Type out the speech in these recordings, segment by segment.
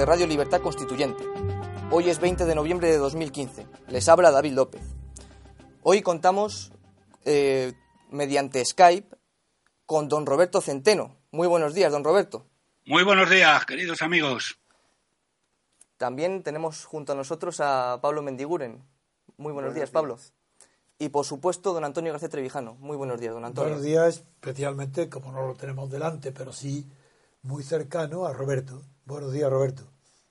De Radio Libertad Constituyente. Hoy es 20 de noviembre de 2015. Les habla David López. Hoy contamos eh, mediante Skype con don Roberto Centeno. Muy buenos días, don Roberto. Muy buenos días, queridos amigos. También tenemos junto a nosotros a Pablo Mendiguren. Muy buenos, días, Pablo. Y por supuesto, don Antonio García Trevijano. Muy buenos días, don Antonio. Buenos días, especialmente, como no lo tenemos delante, pero sí muy cercano a Roberto. Buenos días, Roberto.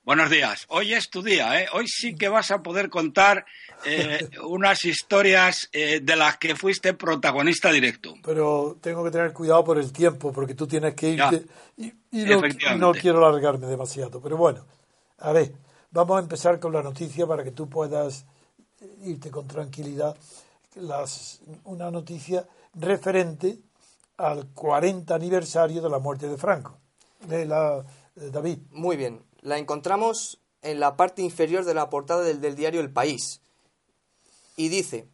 Buenos días. Hoy es tu día, ¿eh? Hoy sí que vas a poder contar eh, unas historias eh, de las que fuiste protagonista directo. Pero tengo que tener cuidado por el tiempo, porque tú tienes que irte y, y no, y no quiero alargarme demasiado. Pero bueno, a ver, vamos a empezar con la noticia para que tú puedas irte con tranquilidad. Las, una noticia referente al 40 aniversario de la muerte de Franco. De la, de David. Muy bien. La encontramos en la parte inferior de la portada del, del diario El País. Y dice,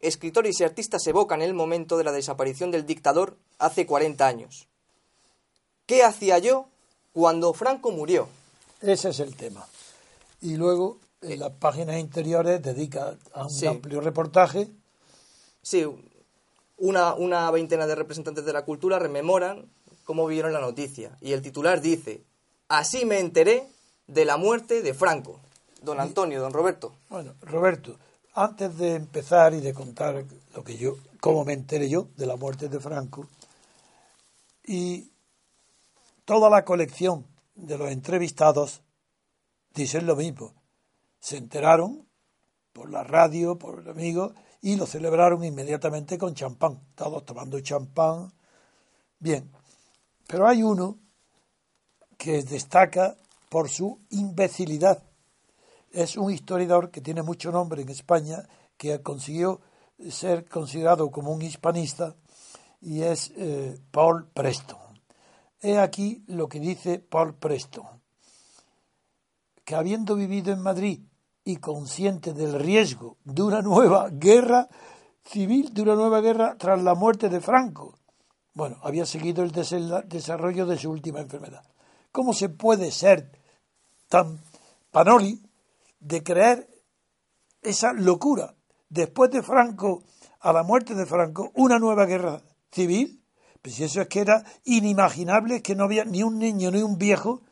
escritores y artistas evocan el momento de la desaparición del dictador hace 40 años. ¿Qué hacía yo cuando Franco murió? Ese es el tema. Y luego en las páginas interiores dedica a un Sí. amplio reportaje. Sí, una, una veintena de representantes de la cultura rememoran cómo vieron la noticia. Y el titular dice, así me enteré de la muerte de Franco. Don Antonio, don Roberto. Bueno, Roberto, antes de empezar y de contar lo que yo, cómo me enteré yo de la muerte de Franco, y toda la colección de los entrevistados dicen lo mismo. Se enteraron por la radio, por el amigo, y lo celebraron inmediatamente con champán. Todos tomando champán. Bien. Pero hay uno que destaca por su imbecilidad. Es un historiador que tiene mucho nombre en España, que consiguió ser considerado como un hispanista, y es eh, Paul Preston. He aquí lo que dice Paul Preston, que habiendo vivido en Madrid y consciente del riesgo de una nueva guerra civil, de una nueva guerra tras la muerte de Franco, bueno, había seguido el desarrollo de su última enfermedad. ¿Cómo se puede ser tan panoli de creer esa locura? Después de Franco, a la muerte de Franco, una nueva guerra civil. Pues eso es que era inimaginable, que no había ni un niño ni un viejo,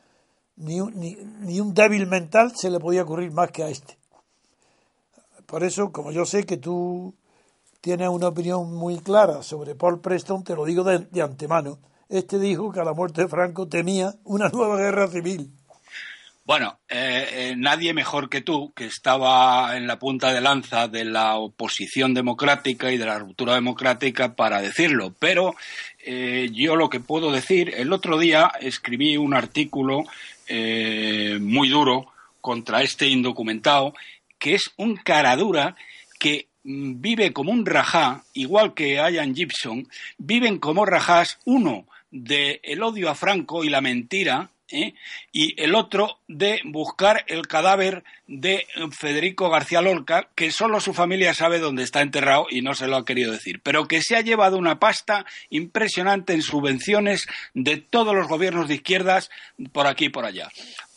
ni un, ni, ni un débil mental se le podía ocurrir más que a este. Por eso, como yo sé que tú tienes una opinión muy clara sobre Paul Preston, te lo digo de antemano. Este dijo que a la muerte de Franco temía una nueva guerra civil. Bueno, eh, eh, nadie mejor que tú, que estaba en la punta de lanza de la oposición democrática y de la ruptura democrática para decirlo. Pero eh, yo lo que puedo decir, el otro día escribí un artículo muy duro contra este indocumentado, que es un caradura que mm, vive como un rajá, igual que Ian Gibson, viven como rajás, uno de el odio a Franco y la mentira, ¿eh? y el otro de buscar el cadáver de Federico García Lorca, que solo su familia sabe dónde está enterrado y no se lo ha querido decir, pero que se ha llevado una pasta impresionante en subvenciones de todos los gobiernos de izquierdas por aquí y por allá.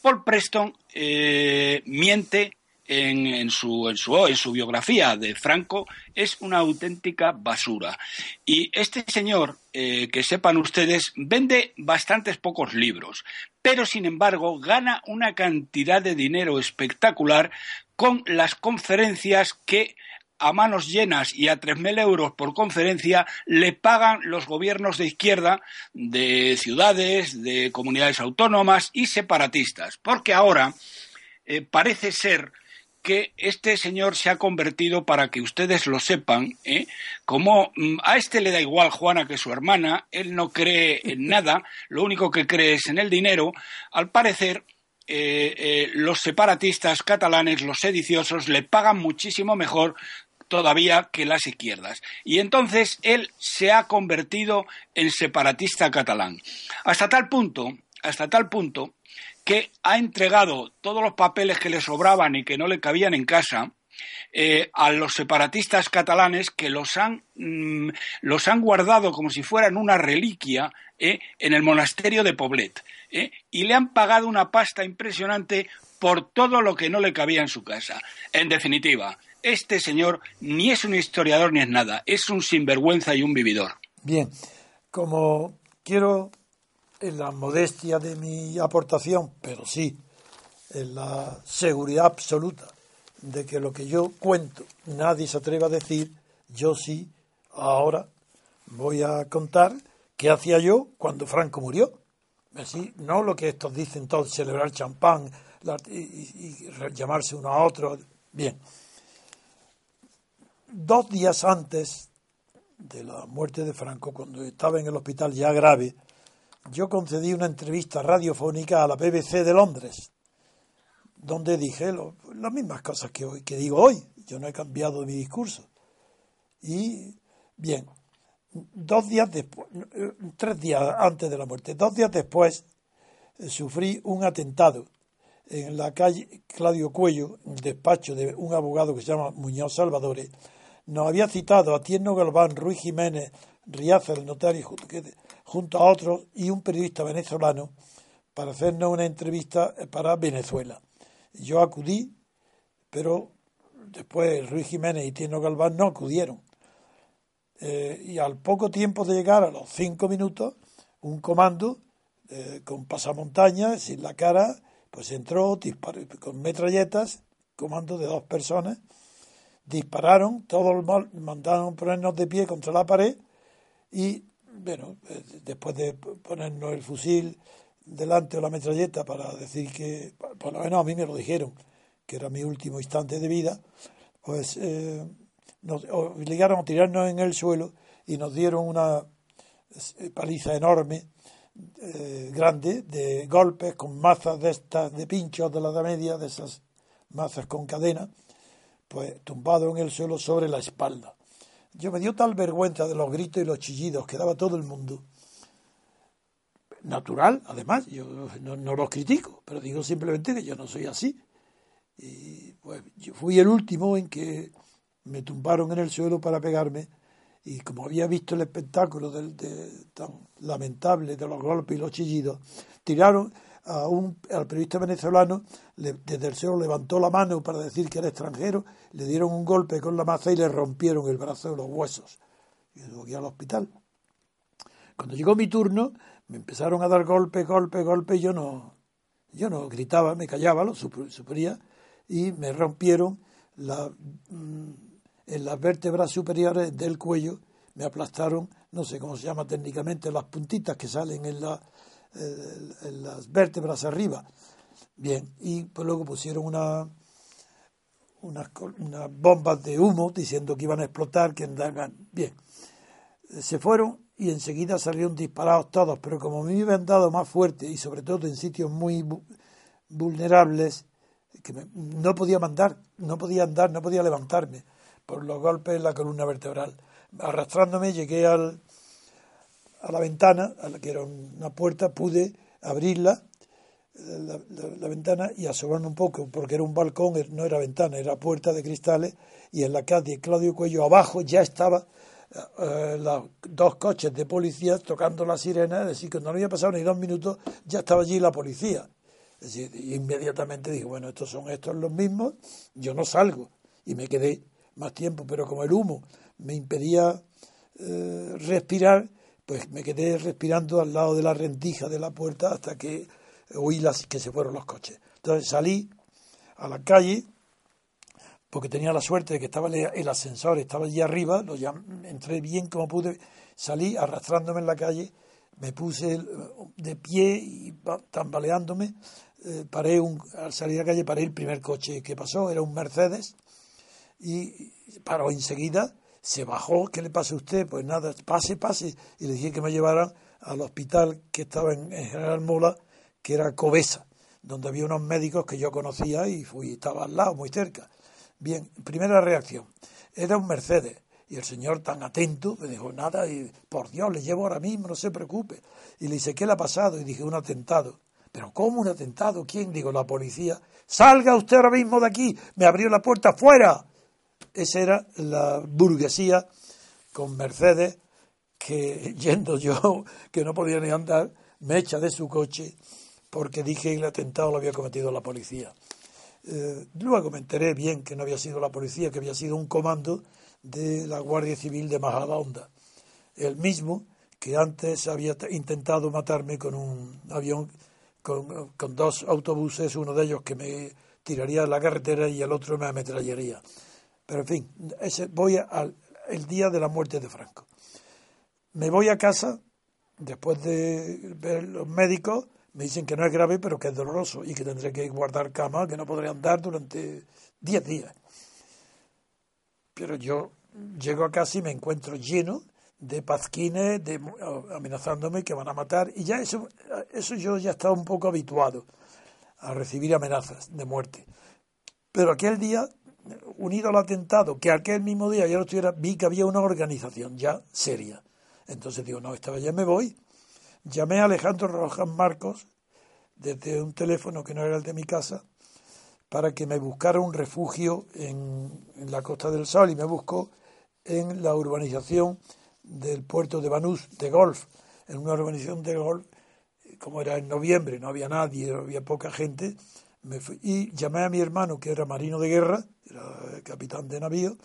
Paul Preston eh, miente en, su, en, su, en su biografía de Franco es una auténtica basura. Y este señor, eh, que sepan ustedes, vende bastantes pocos libros, pero sin embargo gana una cantidad de dinero espectacular con las conferencias que a manos llenas y a 3.000 euros por conferencia le pagan los gobiernos de izquierda de ciudades, de comunidades autónomas y separatistas. Porque ahora eh, parece ser que este señor se ha convertido, para que ustedes lo sepan, ¿eh? como mm, a este le da igual Juana que su hermana, él no cree en nada, lo único que cree es en el dinero, al parecer eh, eh, los separatistas catalanes, los sediciosos, le pagan muchísimo mejor todavía que las izquierdas. Y entonces él se ha convertido en separatista catalán. Hasta tal punto, hasta tal punto, que ha entregado todos los papeles que le sobraban y que no le cabían en casa eh, a los separatistas catalanes que los han, mm, los han guardado como si fueran una reliquia eh, en el monasterio de Poblet. Eh, y le han pagado una pasta impresionante por todo lo que no le cabía en su casa. En definitiva, este señor ni es un historiador ni es nada, es un sinvergüenza y un vividor. Bien, como quiero en la modestia de mi aportación, pero sí en la seguridad absoluta de que lo que yo cuento nadie se atreva a decir, yo sí, ahora voy a contar qué hacía yo cuando Franco murió. Así, no lo que estos dicen todos, celebrar champán y, y llamarse uno a otro. Bien. Dos días antes de la muerte de Franco, cuando estaba en el hospital ya grave, yo concedí una entrevista radiofónica a la BBC de Londres, donde dije las mismas cosas que, hoy, que digo hoy. Yo no he cambiado mi discurso. Y bien, dos días después, tres días antes de la muerte, dos días después, eh, sufrí un atentado en la calle Claudio Cuello, despacho de un abogado que se llama Muñoz Salvadores. Nos había citado a Tierno Galván, Ruiz Jiménez, Riaza, el notario, junto a otros y un periodista venezolano para hacernos una entrevista para Venezuela. Yo acudí, pero después Ruiz Jiménez y Tino Galván no acudieron. Eh, y al poco tiempo de llegar, a los cinco minutos, un comando eh, con pasamontañas, sin la cara, pues entró disparó, con metralletas, comando de dos personas, dispararon, todos mandaron ponernos de pie contra la pared y bueno, eh, después de ponernos el fusil delante o la metralleta para decir que, por lo menos a mí me lo dijeron, que era mi último instante de vida, pues eh, nos obligaron a tirarnos en el suelo y nos dieron una eh, paliza enorme, grande, de golpes con mazas de estas, de pinchos de la edad media, de esas mazas con cadena, pues tumbado en el suelo sobre la espalda. Yo me dio tal vergüenza de los gritos y los chillidos que daba todo el mundo. Natural, además, yo no, los critico, pero digo simplemente que yo no soy así. Y pues yo fui el último en que me tumbaron en el suelo para pegarme y como había visto el espectáculo del, tan lamentable de los golpes y los chillidos, tiraron a un, al periodista venezolano, desde el suelo levantó la mano para decir que era extranjero, le dieron un golpe con la maza y le rompieron el brazo de los huesos. Y lo al hospital. Cuando llegó mi turno, me empezaron a dar golpe, golpe, golpe, y yo no, yo no gritaba, me callaba, lo suponía, y me rompieron mm, en las vértebras superiores del cuello, me aplastaron, no sé cómo se llama técnicamente, las puntitas que salen en la, las vértebras arriba. Bien, y pues luego pusieron una, unas, bombas de humo diciendo que iban a explotar, que andaban. Bien, se fueron y enseguida salieron disparados todos, pero como me habían dado más fuerte y sobre todo en sitios muy vulnerables, que no podía mandar, no podía andar, no podía levantarme por los golpes en la columna vertebral. Arrastrándome llegué al, a la ventana, a la que era una puerta, pude abrirla, la, ventana, y asomarme un poco, porque era un balcón, no era ventana, era puerta de cristales, y en la calle Claudio Cuello abajo ya estaba eh, los dos coches de policía tocando la sirena, es decir, que no había pasado ni dos minutos, ya estaba allí la policía. Es decir, inmediatamente dije, bueno, estos son estos los mismos, yo no salgo. Y me quedé más tiempo, pero como el humo me impedía eh, respirar, pues me quedé respirando al lado de la rendija de la puerta hasta que oí las, que se fueron los coches. Entonces salí a la calle, porque tenía la suerte de que estaba el ascensor, estaba allí arriba, lo entré bien como pude, salí arrastrándome en la calle, me puse de pie y tambaleándome, eh, paré un, al salir a la calle paré el primer coche que pasó, era un Mercedes, y paró enseguida, se bajó, ¿qué le pasa a usted? Pues nada, pase, pase, y le dije que me llevaran al hospital que estaba en, General Mola, que era Cobesa, donde había unos médicos que yo conocía y fui, estaba al lado, muy cerca. Bien, primera reacción, era un Mercedes, y el señor tan atento me dijo, nada, y por Dios, le llevo ahora mismo, no se preocupe. Y le dice, ¿qué le ha pasado? Y dije, un atentado. ¿Pero cómo un atentado? ¿Quién? Digo, la policía. Salga usted ahora mismo de aquí. Me abrió la puerta, fuera. Esa era la burguesía con Mercedes que yendo yo, que no podía ni andar, me echa de su coche porque dije que el atentado lo había cometido la policía. Eh, luego me enteré bien que no había sido la policía, que había sido un comando de la Guardia Civil de Majadahonda, el mismo que antes había intentado matarme con un avión, con, con dos autobuses, uno de ellos que me tiraría a la carretera y el otro me ametrallaría. Pero en fin, ese, voy al el día de la muerte de Franco. Me voy a casa, después de ver los médicos, me dicen que no es grave, pero que es doloroso y que tendré que guardar cama, que no podré andar durante 10 días. Pero yo llego a casa y me encuentro lleno de pazquines amenazándome que van a matar. Y ya eso, eso yo ya estaba un poco habituado a recibir amenazas de muerte. Pero aquel día, unido al atentado, que aquel mismo día ya lo estuviera, vi que había una organización ya seria. Entonces digo, no, esta vez ya me voy. Llamé a Alejandro Rojas Marcos desde un teléfono que no era el de mi casa para que me buscara un refugio en, la Costa del Sol y me buscó en la urbanización del puerto de Banús de Golf, en una urbanización de Golf, como era en noviembre, no había nadie, había poca gente, me y llamé a mi hermano, que era marino de guerra, era capitán de navío,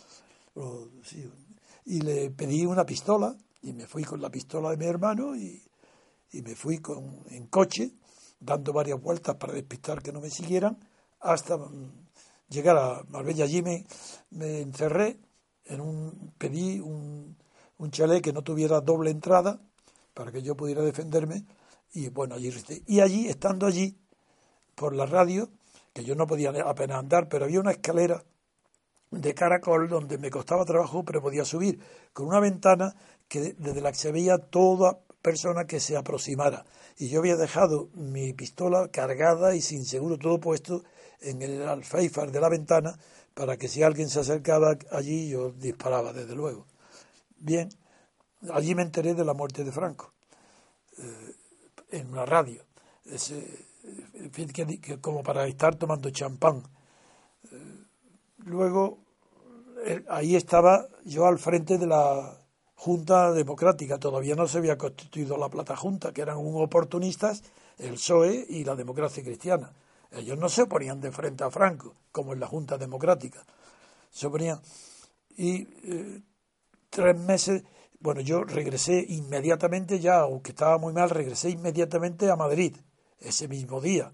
y le pedí una pistola, y me fui con la pistola de mi hermano, y, y me fui con, en coche, dando varias vueltas para despistar que no me siguieran, hasta llegar a Marbella. Allí me, encerré, en un, pedí un, un chalet que no tuviera doble entrada para que yo pudiera defenderme y bueno, allí Y allí, estando allí, por la radio, que yo no podía apenas andar, pero había una escalera de caracol donde me costaba trabajo, pero podía subir, con una ventana que desde la que se veía toda persona que se aproximara. Y yo había dejado mi pistola cargada y sin seguro todo puesto en el alféizar de la ventana para que si alguien se acercaba allí yo disparaba, desde luego. Bien, allí me enteré de la muerte de Franco, eh, en una radio, como para estar tomando champán. Eh, luego, eh, ahí estaba yo al frente de la Junta Democrática, todavía no se había constituido la Plata Junta, que eran un oportunistas, el PSOE y la democracia cristiana. Ellos no se oponían de frente a Franco, como en la Junta Democrática. Se oponían. Y eh, tres meses, bueno, yo regresé inmediatamente ya, aunque estaba muy mal, regresé inmediatamente a Madrid, ese mismo día.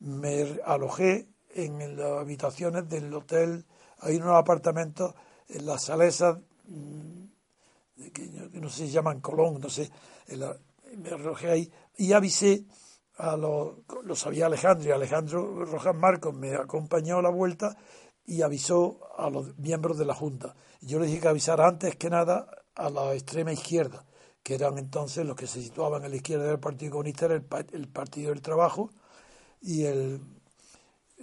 Me alojé en las habitaciones del hotel, hay unos apartamentos en las salesas, mm, que no sé si llaman Colón, no sé, me alojé ahí y avisé a los, lo sabía Alejandro y Alejandro Rojas Marcos me acompañó a la vuelta y avisó a los miembros de la Junta. Yo les dije que avisar antes que nada a la extrema izquierda, que eran entonces los que se situaban a la izquierda del Partido Comunista, el, el Partido del Trabajo y el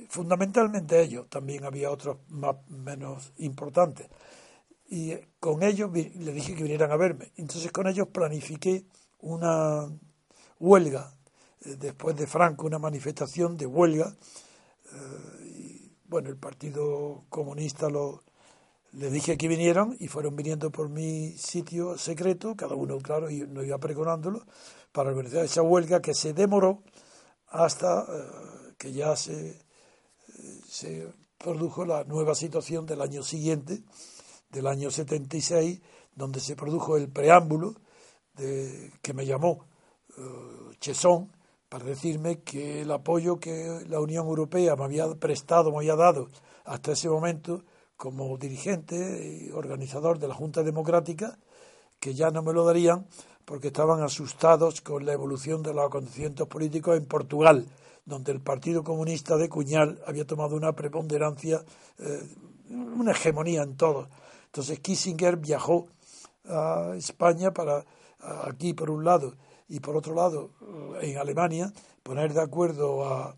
fundamentalmente ellos, también había otros más menos importantes. Y con ellos le dije que vinieran a verme. Entonces con ellos planifiqué una huelga después de Franco una manifestación de huelga. Eh, y, bueno, el Partido Comunista lo, les dije que vinieran y fueron viniendo por mi sitio secreto, cada uno, claro, y no iba pregonándolo, para organizar esa huelga que se demoró hasta eh, que ya se, se produjo la nueva situación del año siguiente, del año 76, donde se produjo el preámbulo de, que me llamó uh, Chesón para decirme que el apoyo que la Unión Europea me había prestado, me había dado hasta ese momento como dirigente y organizador de la Junta Democrática, que ya no me lo darían porque estaban asustados con la evolución de los acontecimientos políticos en Portugal, donde el Partido Comunista de Cuñal había tomado una preponderancia, eh, una hegemonía en todo. Entonces Kissinger viajó a España para aquí por un lado y por otro lado eh, en Alemania poner de acuerdo a,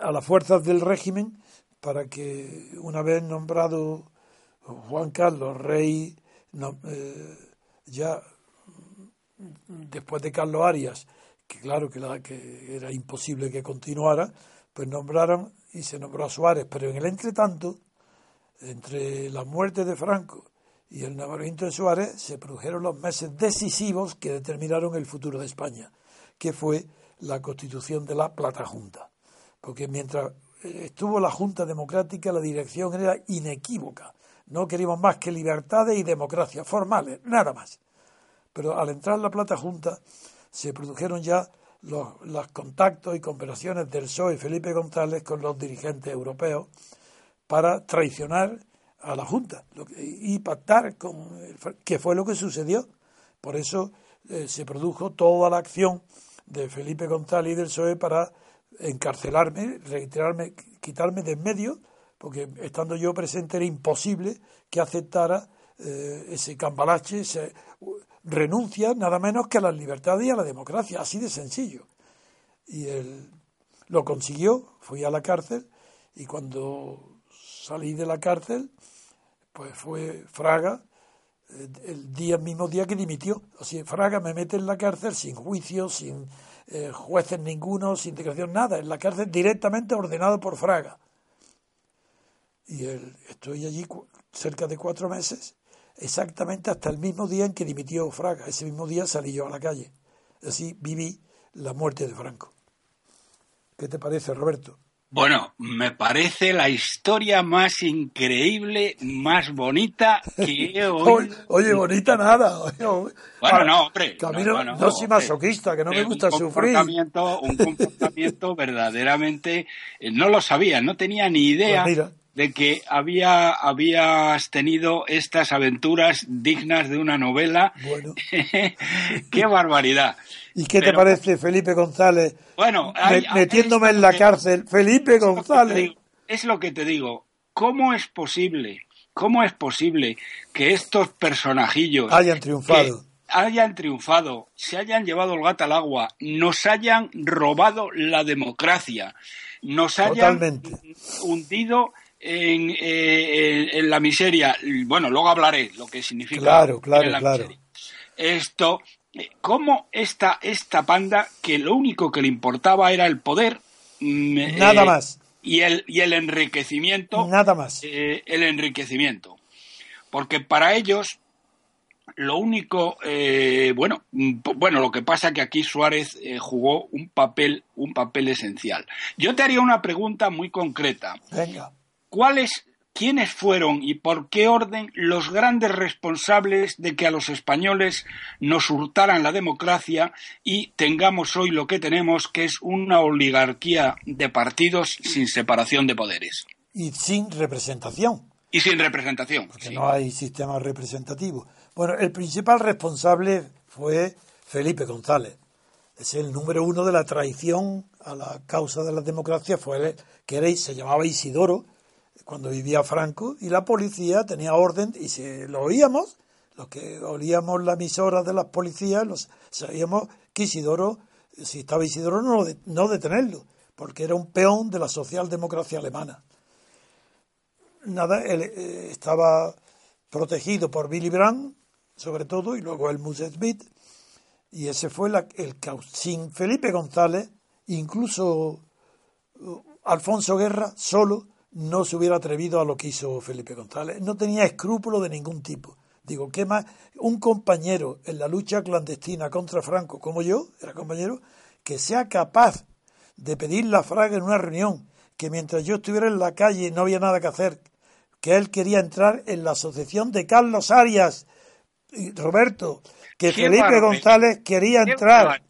a las fuerzas del régimen para que una vez nombrado Juan Carlos rey eh, ya después de Carlos Arias que claro que, la, que era imposible que continuara pues nombraron y se nombró a Suárez pero en el entretanto entre la muerte de Franco y el nombramiento de Suárez se produjeron los meses decisivos que determinaron el futuro de España, que fue la constitución de la Plata Junta. Porque mientras estuvo la Junta Democrática, la dirección era inequívoca. No queríamos más que libertades y democracia formales, nada más. Pero al entrar la Plata Junta se produjeron ya los, los contactos y conversaciones del PSOE Felipe González con los dirigentes europeos para traicionar a la Junta y pactar con que fue lo que sucedió. Por eso eh, se produjo toda la acción de Felipe González y del PSOE para encarcelarme, reiterarme, quitarme de en medio, porque estando yo presente era imposible que aceptara eh, ese cambalache, se renuncia nada menos que a la libertad y a la democracia, así de sencillo. Y él lo consiguió, fui a la cárcel y cuando salí de la cárcel, pues fue Fraga, eh, el día mismo día que dimitió. O sea, Fraga me mete en la cárcel sin juicio, sin eh, jueces ninguno, sin integración, nada. En la cárcel directamente ordenado por Fraga. Y estoy allí cerca de cuatro meses, exactamente hasta el mismo día en que dimitió Fraga. Ese mismo día salí yo a la calle. Así viví la muerte de Franco. ¿Qué te parece, Roberto? Bueno, me parece la historia más increíble, más bonita que he oído. Oye, bonita nada. bueno, no, hombre. Camino, no, no, soy masoquista, que no me gusta un sufrir. Un comportamiento verdaderamente. Eh, no lo sabía, no tenía ni idea Pues mira. De que había, habías tenido estas aventuras dignas de una novela. Bueno. ¡Qué barbaridad! ¿Y qué te parece Felipe González Bueno, hay- metiéndome en la que- cárcel? Felipe Es lo González. digo, Es lo que te digo. ¿Cómo es posible? ¿Cómo es posible que estos personajillos Hayan triunfado. hayan triunfado, se hayan llevado el gato al agua, nos hayan robado la democracia, nos hayan Totalmente. hundido en, eh, en- en la miseria? Bueno, luego hablaré lo que significa Claro, claro, en la claro. miseria. Esto, eh, ¿cómo esta, esta panda que lo único que le importaba era el poder? mm, Nada eh, más. y el, y el enriquecimiento. Nada más. eh, el enriquecimiento. Porque para ellos, lo único, eh, bueno, mm, bueno, lo que pasa que aquí Suárez eh, jugó un papel, un papel esencial. Yo te haría una pregunta muy concreta. Venga. ¿Cuáles, quiénes fueron y por qué orden los grandes responsables de que a los españoles nos hurtaran la democracia y tengamos hoy lo que tenemos, que es una oligarquía de partidos sin separación de poderes Y sin representación. y sin representación? que sí. no hay sistema representativo. Bueno, el principal responsable fue Felipe González. Es el número uno de la traición a la causa de la democracia, fue él, que era, se llamaba Isidoro, cuando vivía Franco, y la policía tenía orden, y si lo oíamos, los que olíamos la emisora de las policías, los, sabíamos que Isidoro, si estaba Isidoro, no, no detenerlo, porque era un peón de la socialdemocracia alemana nada, él eh, estaba protegido por Billy Brandt, sobre todo, y luego el Smith, y ese fue la- el caos. Sin Felipe González, incluso uh, Alfonso Guerra solo no se hubiera atrevido a lo que hizo Felipe González. No tenía escrúpulo de ningún tipo. Digo, ¿qué más? Un compañero en la lucha clandestina contra Franco, como yo, era compañero, que sea capaz de pedir la fraga en una reunión, que mientras yo estuviera en la calle no había nada que hacer, que él quería entrar en la asociación de Carlos Arias, y Roberto, que Felipe González quería entrar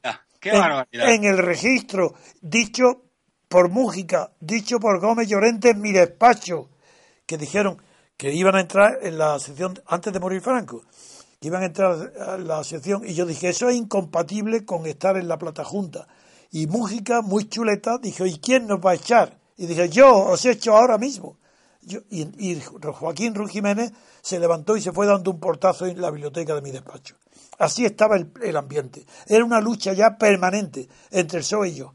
en, el registro dicho por Mújica, dicho por Gómez Llorente en mi despacho, que dijeron que iban a entrar en la asociación antes de morir Franco, que iban a entrar a la asociación y yo dije, eso es incompatible con estar en la plata junta. Y Mújica, muy chuleta, dijo, ¿y quién nos va a echar? Y dije, yo os echo ahora mismo. y, Joaquín Ruiz Jiménez se levantó y se fue dando un portazo en la biblioteca de mi despacho. Así estaba el, ambiente. Era una lucha ya permanente entre el PSOE y yo.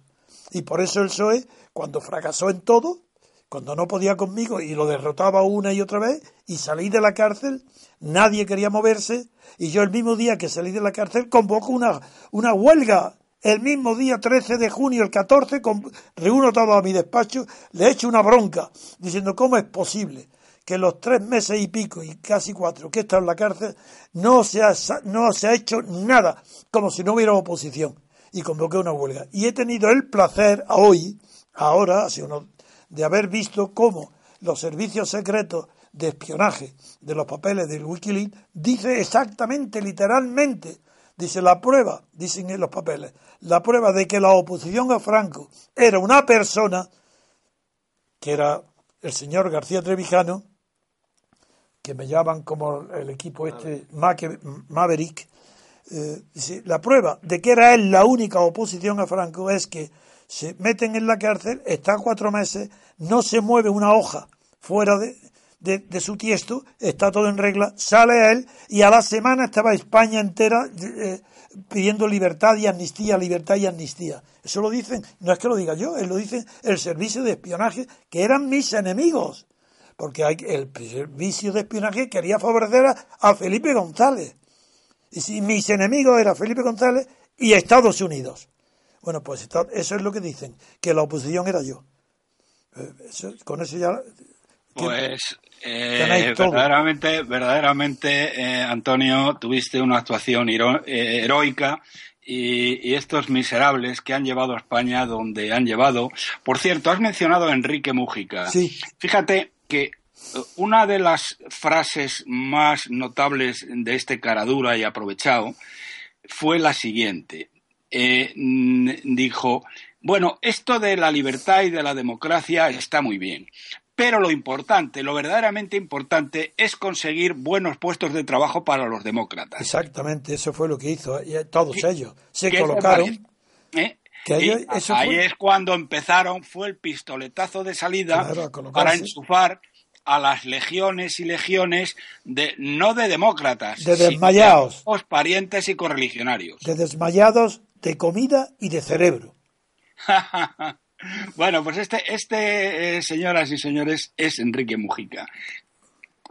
Y por eso el PSOE, cuando fracasó en todo, cuando no podía conmigo y lo derrotaba una y otra vez, y salí de la cárcel, nadie quería moverse, y yo el mismo día que salí de la cárcel convoco una, una huelga. El mismo día 13 de junio, el 14, reúno todo a mi despacho, le echo una bronca, diciendo cómo es posible que los tres meses y pico y casi cuatro que he estado en la cárcel no se ha, no se ha hecho nada, como si no hubiera oposición. Y convoqué una huelga. Y he tenido el placer hoy, ahora, de haber visto cómo los servicios secretos de espionaje de los papeles del Wikileaks dice exactamente, literalmente, dice la prueba, dicen en los papeles, la prueba de que la oposición a Franco era una persona, que era el señor García Trevijano, que me llaman como el equipo este Maverick, eh, la prueba de que era él la única oposición a Franco es que se meten en la cárcel, está cuatro meses, no se mueve una hoja fuera de, de, su tiesto, está todo en regla, sale él y a la semana estaba España entera eh, pidiendo libertad y amnistía, libertad y amnistía. Eso lo dicen, no es que lo diga yo, lo dice el servicio de espionaje, que eran mis enemigos porque hay, el servicio de espionaje quería favorecer a, Felipe González. Y mis enemigos eran Felipe González y Estados Unidos. Bueno, pues eso es lo que dicen, que la oposición era yo. Eh, con eso ya... Pues eh, verdaderamente, verdaderamente eh, Antonio, tuviste una actuación heroica y, y, estos miserables que han llevado a España donde han llevado. Por cierto, has mencionado a Enrique Mújica. Sí. Fíjate que eh, una de las frases más notables de este caradura y aprovechado fue la siguiente. Eh, dijo, bueno, esto de la libertad y de la democracia está muy bien, pero lo importante, lo verdaderamente importante es conseguir buenos puestos de trabajo para los demócratas. Exactamente, eso fue lo que hizo todos ellos. Se colocaron. ¿Eh? ahí es cuando empezaron, fue el pistoletazo de salida para enchufar a las legiones y legiones de no de demócratas, de desmayados, sino de parientes y correligionarios. De desmayados de comida y de cerebro. bueno, pues este, este eh, señoras y señores, es Enrique Mujica,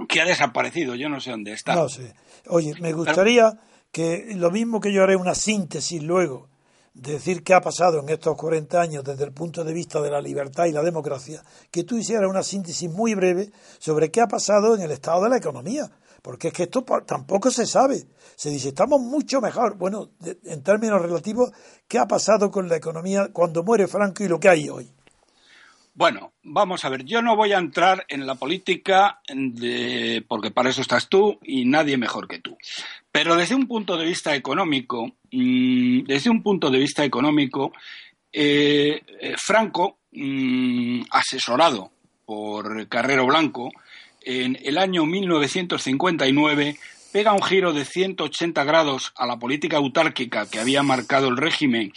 que ha desaparecido, yo no sé dónde está. No sé. Oye, me gustaría que lo mismo que yo haré una síntesis luego decir qué ha pasado en estos 40 años desde el punto de vista de la libertad y la democracia, que tú hicieras una síntesis muy breve sobre qué ha pasado en el estado de la economía, porque es que esto tampoco se sabe. Se dice, estamos mucho mejor. Bueno, en términos relativos, ¿qué ha pasado con la economía cuando muere Franco y lo que hay hoy? Bueno, vamos a ver, yo no voy a entrar en la política porque para eso estás tú y nadie mejor que tú. Pero desde un punto de vista económico, mm, desde un punto de vista económico, eh, eh, Franco, mm, asesorado por Carrero Blanco, en el año 1959 pega un giro de 180 grados a la política autárquica que había marcado el régimen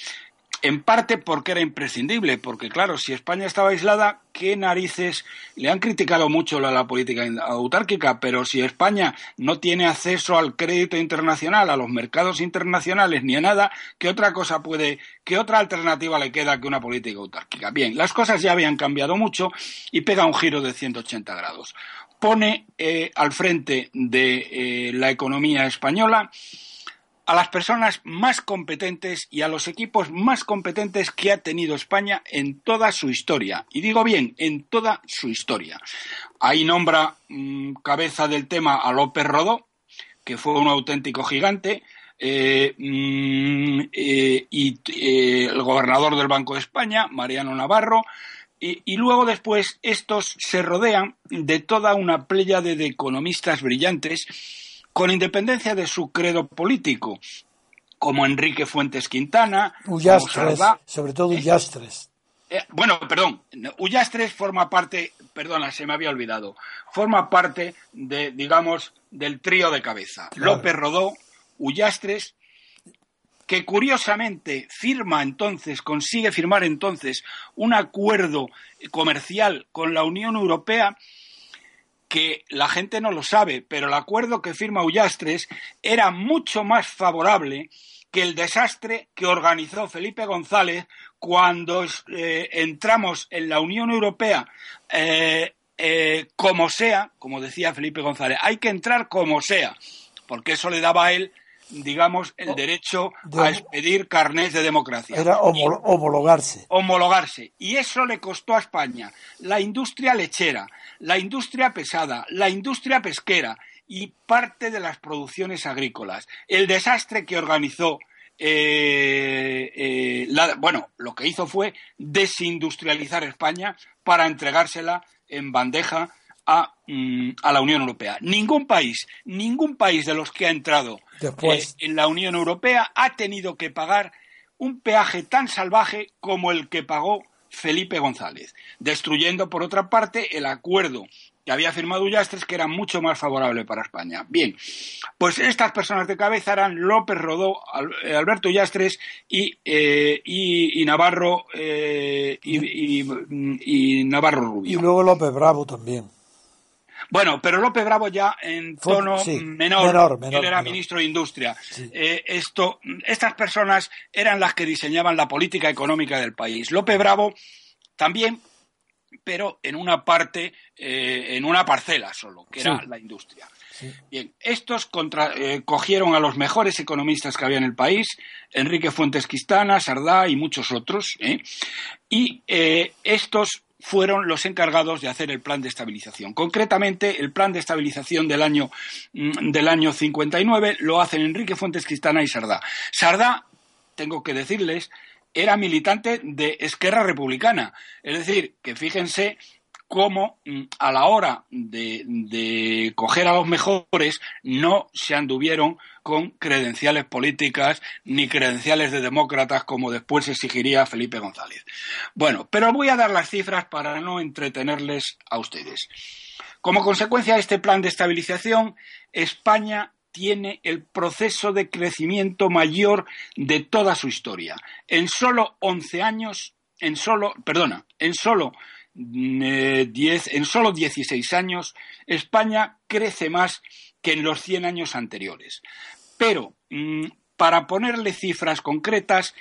en parte porque era imprescindible, porque claro, si España estaba aislada, ¿qué narices? Le han criticado mucho la, la, política autárquica, pero si España no tiene acceso al crédito internacional, a los mercados internacionales, ni a nada, ¿qué otra cosa puede, qué otra alternativa le queda que una política autárquica? Bien, las cosas ya habían cambiado mucho y pega un giro de 180 grados. Pone eh, al frente de eh, la economía española a las personas más competentes y a los equipos más competentes que ha tenido España en toda su historia. Y digo bien, en toda su historia. Ahí nombra mm, cabeza del tema a López Rodó, que fue un auténtico gigante. eh, mm, eh, y eh, el gobernador del Banco de España, Mariano Navarro, y, luego después estos se rodean de toda una playa de economistas brillantes con independencia de su credo político, como Enrique Fuentes Quintana, Ullastres, sobre todo Ullastres. Eh, bueno, perdón, Ullastres forma parte, perdona, se me había olvidado, forma parte de, digamos, del trío de cabeza. López Rodó, Ullastres, que curiosamente firma entonces, consigue firmar entonces un acuerdo comercial con la Unión Europea que la gente no lo sabe, pero el acuerdo que firma Ullastres era mucho más favorable que el desastre que organizó Felipe González cuando eh, entramos en la Unión Europea eh, eh, como sea, como decía Felipe González, hay que entrar como sea, porque eso le daba a él digamos, el derecho a expedir carnés de democracia. Era homologarse. Homologarse. Y eso le costó a España la industria lechera, la industria pesada, la industria pesquera y parte de las producciones agrícolas. El desastre que organizó eh, eh, bueno, lo que hizo fue desindustrializar España para entregársela en bandeja a, mm, la Unión Europea. Ningún país, ningún país de los que ha entrado eh, en la Unión Europea ha tenido que pagar un peaje tan salvaje como el que pagó Felipe González, destruyendo por otra parte el acuerdo que había firmado Ullastres, que era mucho más favorable para España. Bien, pues estas personas de cabeza eran López Rodó, eh, Alberto Ullastres y, eh, y, Navarro eh, y, Navarro Rubio. Y luego López Bravo también. Bueno, pero López Bravo ya en tono menor, él era ministro de Industria. esto, estas personas eran las que diseñaban la política económica del país. López Bravo también pero en una parte, eh, en una parcela solo, que era la industria. Bien, estos eh, cogieron a los mejores economistas que había en el país, Enrique Fuentes Quistana, Sardá y muchos otros, ¿eh? y estos fueron los encargados de hacer el plan de estabilización. Concretamente, el plan de estabilización del año, mm, del año 59 lo hacen Enrique Fuentes Quistana y Sardá. Sardá, tengo que decirles, era militante de Esquerra Republicana. Es decir, que fíjense cómo mm, a la hora de, coger a los mejores no se anduvieron con credenciales políticas ni credenciales de demócratas como después exigiría Felipe González. Bueno, pero voy a dar las cifras para no entretenerles a ustedes. Como consecuencia de este plan de estabilización, España tiene el proceso de crecimiento mayor de toda su historia. En solo 11 años, en solo, perdona, en solo mm, eh, en solo 16 años, España crece más que en los 100 años anteriores. Pero, mm, para ponerle cifras concretas,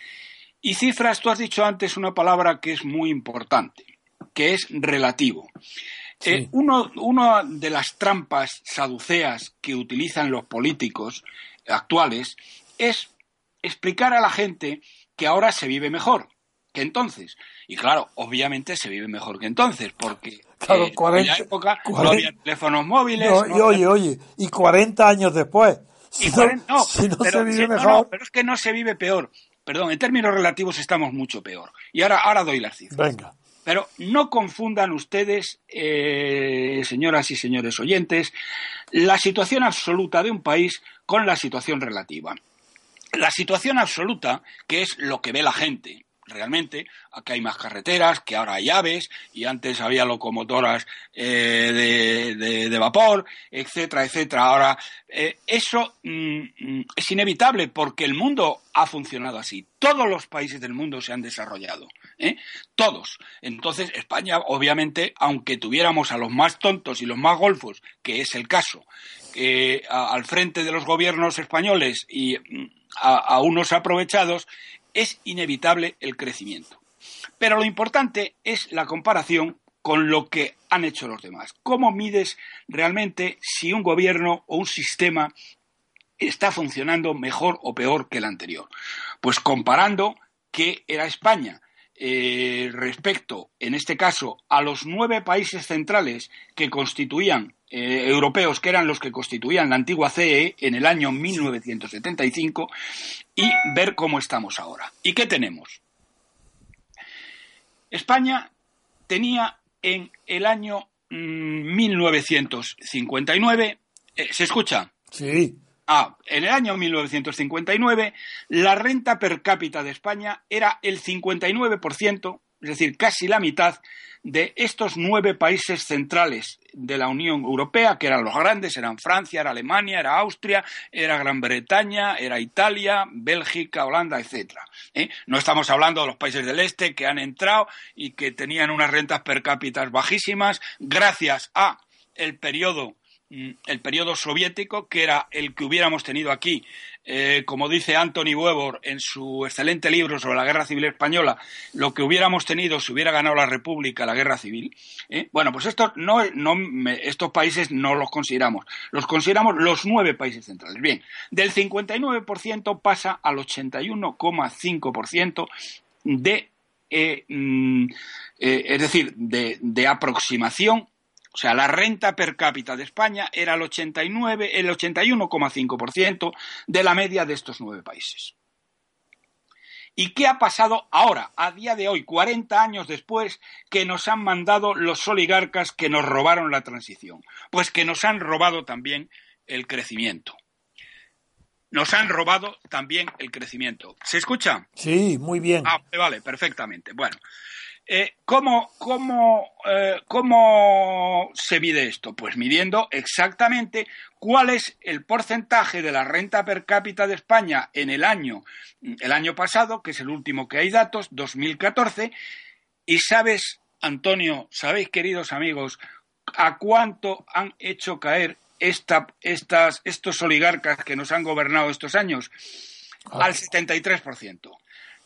y cifras, tú has dicho antes una palabra que es muy importante, que es relativo. Eh, una de las trampas saduceas que utilizan los políticos actuales es explicar a la gente que ahora se vive mejor que entonces. Y claro, obviamente se vive mejor que entonces, porque en aquella época no había teléfonos móviles. y oye, oye, y 40 años después. Si no, se vive mejor. pero es que no se vive peor. Perdón, en términos relativos estamos mucho peor. Y ahora, ahora doy las cifras. Venga. Pero no confundan ustedes, eh, señoras y señores oyentes, la situación absoluta de un país con la situación relativa. La situación absoluta, que es lo que ve la gente, realmente. Aquí hay más carreteras, que ahora hay aves, y antes había locomotoras eh, de, vapor, etcétera, etcétera. Ahora, eh, eso mm, mm, es inevitable porque el mundo ha funcionado así. Todos los países del mundo se han desarrollado. ¿eh? Todos. Entonces, España, obviamente, aunque tuviéramos a los más tontos y los más golfos, que es el caso, al frente de los gobiernos españoles y mm, a unos aprovechados, es inevitable el crecimiento. Pero lo importante es la comparación con lo que han hecho los demás. ¿Cómo mides realmente si un gobierno o un sistema está funcionando mejor o peor que el anterior? Pues comparando qué era España eh, respecto, en este caso, a los nueve países centrales que constituían eh, europeos, que eran los que constituían la antigua CE en el año 1975, y ver cómo estamos ahora. ¿Y qué tenemos? España tenía en el año 1959, mm, ¿se escucha? Sí. Ah, en el año 1959 la renta per cápita de España era el 59%, es decir, casi la mitad de estos nueve países centrales de la Unión Europea, que eran los grandes, eran Francia, era Alemania, era Austria, era Gran Bretaña, era Italia, Bélgica, Holanda, etcétera. ¿eh? No estamos hablando de los países del este que han entrado y que tenían unas rentas per cápita bajísimas gracias a el periodo el periodo soviético, que era el que hubiéramos tenido aquí, eh, como dice Anthony Weber en su excelente libro sobre la Guerra Civil Española, lo que hubiéramos tenido si hubiera ganado la República la Guerra Civil. ¿eh? Bueno, pues estos, no, estos países no los consideramos, los consideramos los nueve países centrales. Bien, del 59% pasa al 81,5% de, eh, mm, es decir, de, de aproximación o sea, la renta per cápita de España era el 89, el 81,5% de la media de estos nueve países. ¿Y qué ha pasado ahora, a día de hoy, 40 años después, que nos han mandado los oligarcas que nos robaron la transición? Pues que nos han robado también el crecimiento. Nos han robado también el crecimiento. ¿Se escucha? Sí, muy bien. Ah, vale, perfectamente. Bueno, eh, ¿cómo, cómo, eh, ¿Cómo se mide esto? Pues midiendo exactamente cuál es el porcentaje de la renta per cápita de España en el año, el año pasado, que es el último que hay datos, 2014, y sabes, Antonio, sabéis, queridos amigos, a cuánto han hecho caer esta, estas, estos oligarcas que nos han gobernado estos años? Al 73%.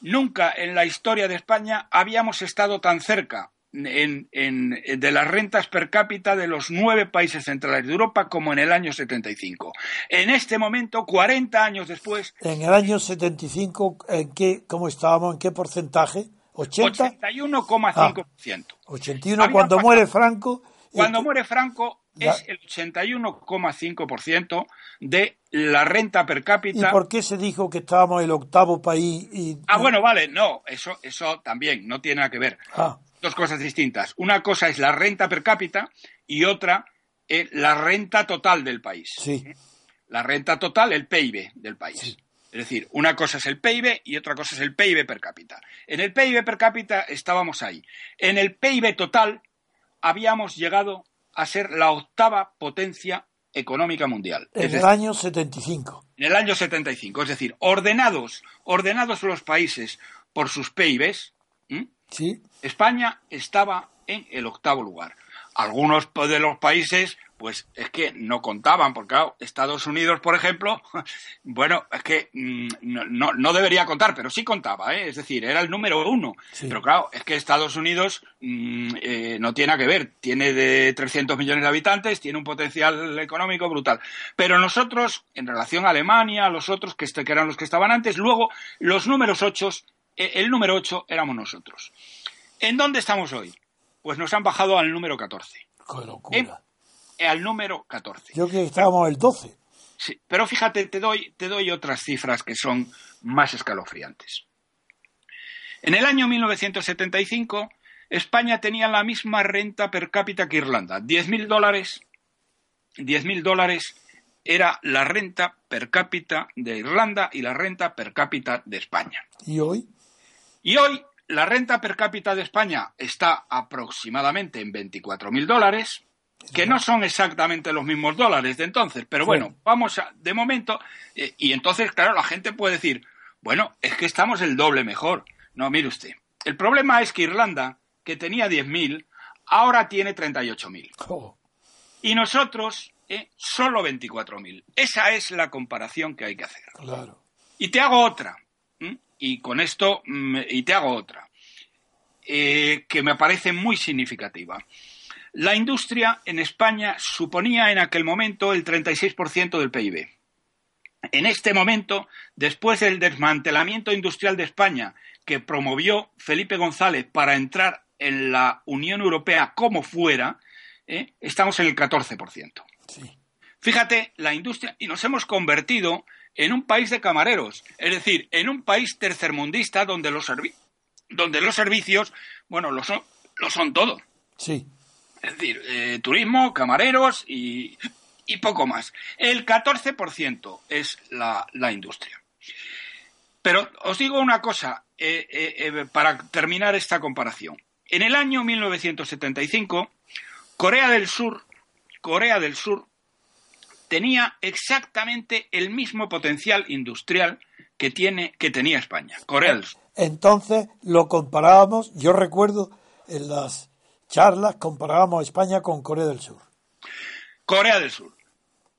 Nunca en la historia de España habíamos estado tan cerca de las rentas per cápita de los nueve países centrales de Europa como en el año 75. En este momento, 40 años después. En el año 75, ¿en qué, ¿cómo estábamos? ¿En qué porcentaje? ¿80? 81,5%. 81 cuando muere Franco. Cuando muere Franco es el 81,5% de la renta per cápita. ¿Y por qué se dijo que estábamos el octavo país? Y... Ah, bueno, vale, no, eso, eso también no tiene nada que ver. Ah. Dos cosas distintas. Una cosa es la renta per cápita y otra es la renta total del país. Sí. La renta total, el PIB del país. Es decir, una cosa es el PIB y otra cosa es el PIB per cápita. En el PIB per cápita estábamos ahí. En el PIB total habíamos llegado a ser la octava potencia económica mundial. En el año 75. En el año 75, es decir, ordenados, ordenados los países por sus PIBs, ¿sí? España estaba en el octavo lugar. Algunos de los países pues es que no contaban, porque claro, Estados Unidos, por ejemplo, bueno, es que mm, no, no, debería contar, pero sí contaba, ¿eh? es decir, era el número uno. Pero claro, es que Estados Unidos mm, eh, no tiene que ver, tiene de 300 millones de habitantes, tiene un potencial económico brutal. Pero nosotros, en relación a Alemania, los otros, que, este, que eran los que estaban antes, luego los números ocho, eh, el número ocho éramos nosotros. ¿En dónde estamos hoy? Pues nos han bajado al número 14. ¡Qué locura! Al número 14. Yo que estábamos el 12. Sí, pero fíjate, te doy, te doy otras cifras que son más escalofriantes. En el año 1975, España tenía la misma renta per cápita que Irlanda, 10.000 dólares. 10.000 dólares era la renta per cápita de Irlanda y la renta per cápita de España. ¿Y hoy? Y hoy la renta per cápita de España está aproximadamente en 24.000 dólares que no son exactamente los mismos dólares de entonces, pero bueno, vamos a, de momento, eh, y entonces, claro, la gente puede decir, bueno, es que estamos el doble mejor. No, mire usted, el problema es que Irlanda, que tenía 10.000, ahora tiene 38.000. Oh. Y nosotros, eh, solo 24.000. Esa es la comparación que hay que hacer. Claro. Y te hago otra, y con esto, mm, y te hago otra, eh, que me parece muy significativa. La industria en España suponía en aquel momento el 36% del PIB. En este momento, después del desmantelamiento industrial de España, que promovió Felipe González para entrar en la Unión Europea como fuera, ¿eh? estamos en el 14%. Fíjate, la industria, y nos hemos convertido en un país de camareros, es decir, en un país tercermundista donde los, donde los servicios, bueno, lo son, lo son todo. Sí. Es decir, eh, turismo, camareros y, poco más. El 14% es la, industria. Pero os digo una cosa eh, eh, para terminar esta comparación. En el año 1975, Corea del Sur, Corea del Sur tenía exactamente el mismo potencial industrial que tiene que tenía España, Corea del Sur. Entonces lo comparábamos, yo recuerdo en las charlas comparábamos España con Corea del Sur. Corea del Sur.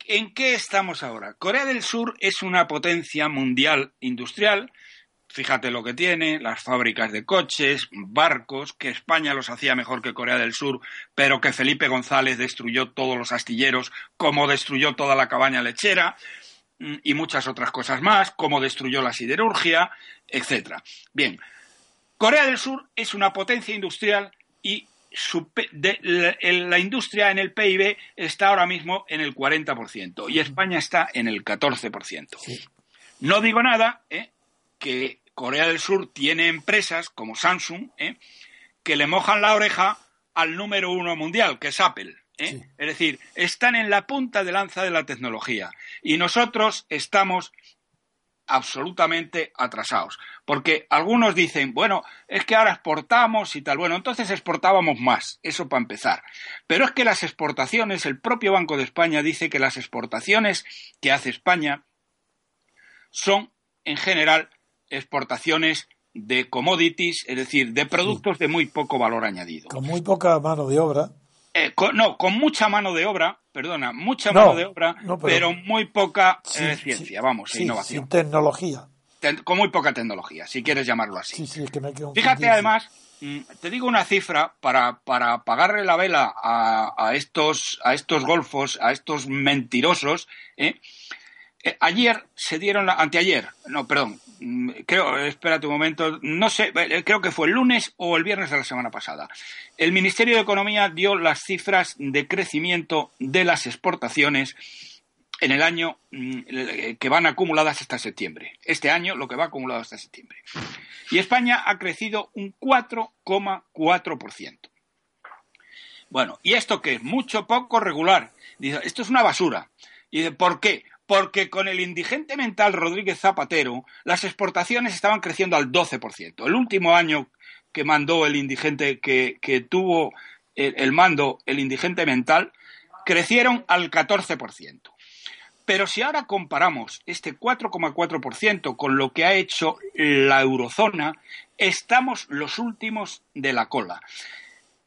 ¿En qué estamos ahora? Corea del Sur es una potencia mundial industrial Fíjate lo que tiene, las fábricas de coches, barcos, que España los hacía mejor que Corea del Sur, pero que Felipe González destruyó todos los astilleros, como destruyó toda la cabaña lechera, mm, y muchas otras cosas más, como destruyó la siderurgia, etc. Bien, Corea del Sur es una potencia industrial y la, industria en el PIB está ahora mismo en el 40% y España está en el 14%. No digo nada, ¿eh? que Corea del Sur tiene empresas como Samsung ¿eh? que le mojan la oreja al número uno mundial, que es Apple. ¿eh? Es decir, están en la punta de lanza de la tecnología y nosotros estamos absolutamente atrasados. Porque algunos dicen, bueno, es que ahora exportamos y tal. Bueno, entonces exportábamos más, eso para empezar. Pero es que las exportaciones, el propio Banco de España dice que las exportaciones que hace España son, en general, exportaciones de commodities, es decir, de productos de muy poco valor añadido. Con muy poca mano de obra. Eh, no, con mucha mano de obra, perdona, mucha mano de obra, pero, muy poca eh, ciencia, vamos, innovación. Sin tecnología. con muy poca tecnología, si quieres llamarlo así. Fíjate, además, mm, te digo una cifra para, para pagarle la vela a, a, estos, a estos golfos, a estos mentirosos. ¿eh? Eh, ayer se dieron, la, anteayer, no, perdón, mm, creo, espérate un momento, no sé, eh, creo que fue el lunes o el viernes de la semana pasada. El Ministerio de Economía dio las cifras de crecimiento de las exportaciones en el año mm, que van acumuladas hasta septiembre. Este año lo que va acumulado hasta septiembre. Y España ha crecido un 4,4%. Bueno, ¿y esto qué es? Mucho poco regular. Dice, esto es una basura. Y dice, ¿por qué? Porque con el indigente mental Rodríguez Zapatero las exportaciones estaban creciendo al 12%. El último año que mandó el indigente, que, tuvo el, mando el indigente mental, crecieron al 14%. Pero si ahora comparamos este 4,4% con lo que ha hecho la eurozona, estamos los últimos de la cola.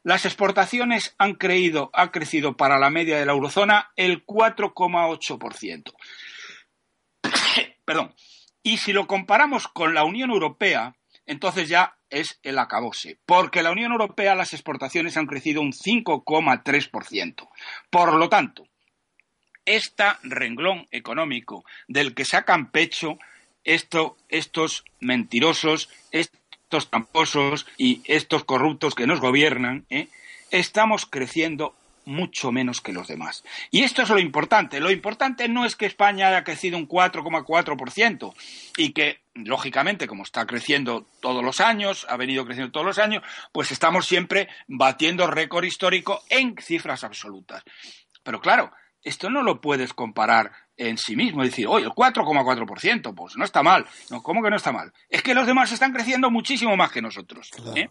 Las exportaciones han, creído, ha crecido para la media de la eurozona el 4,8%. Perdón. Y si lo comparamos con la Unión Europea, entonces ya es el acabose, porque la Unión Europea las exportaciones han crecido un 5,3%. Por lo tanto, este renglón económico del que sacan pecho estos mentirosos, tramposos y estos corruptos que nos gobiernan, ¿eh? estamos creciendo mucho menos que los demás. Y esto es lo importante. Lo importante no es que España haya crecido un 4,4% y que, lógicamente, como está creciendo todos los años, ha venido creciendo todos los años, pues estamos siempre batiendo récord histórico en cifras absolutas. Pero claro, esto no lo puedes comparar en sí mismo y decir, oye, el 4,4%, pues no está mal. No, ¿cómo que no está mal? Es que los demás están creciendo muchísimo más que nosotros. ¿eh?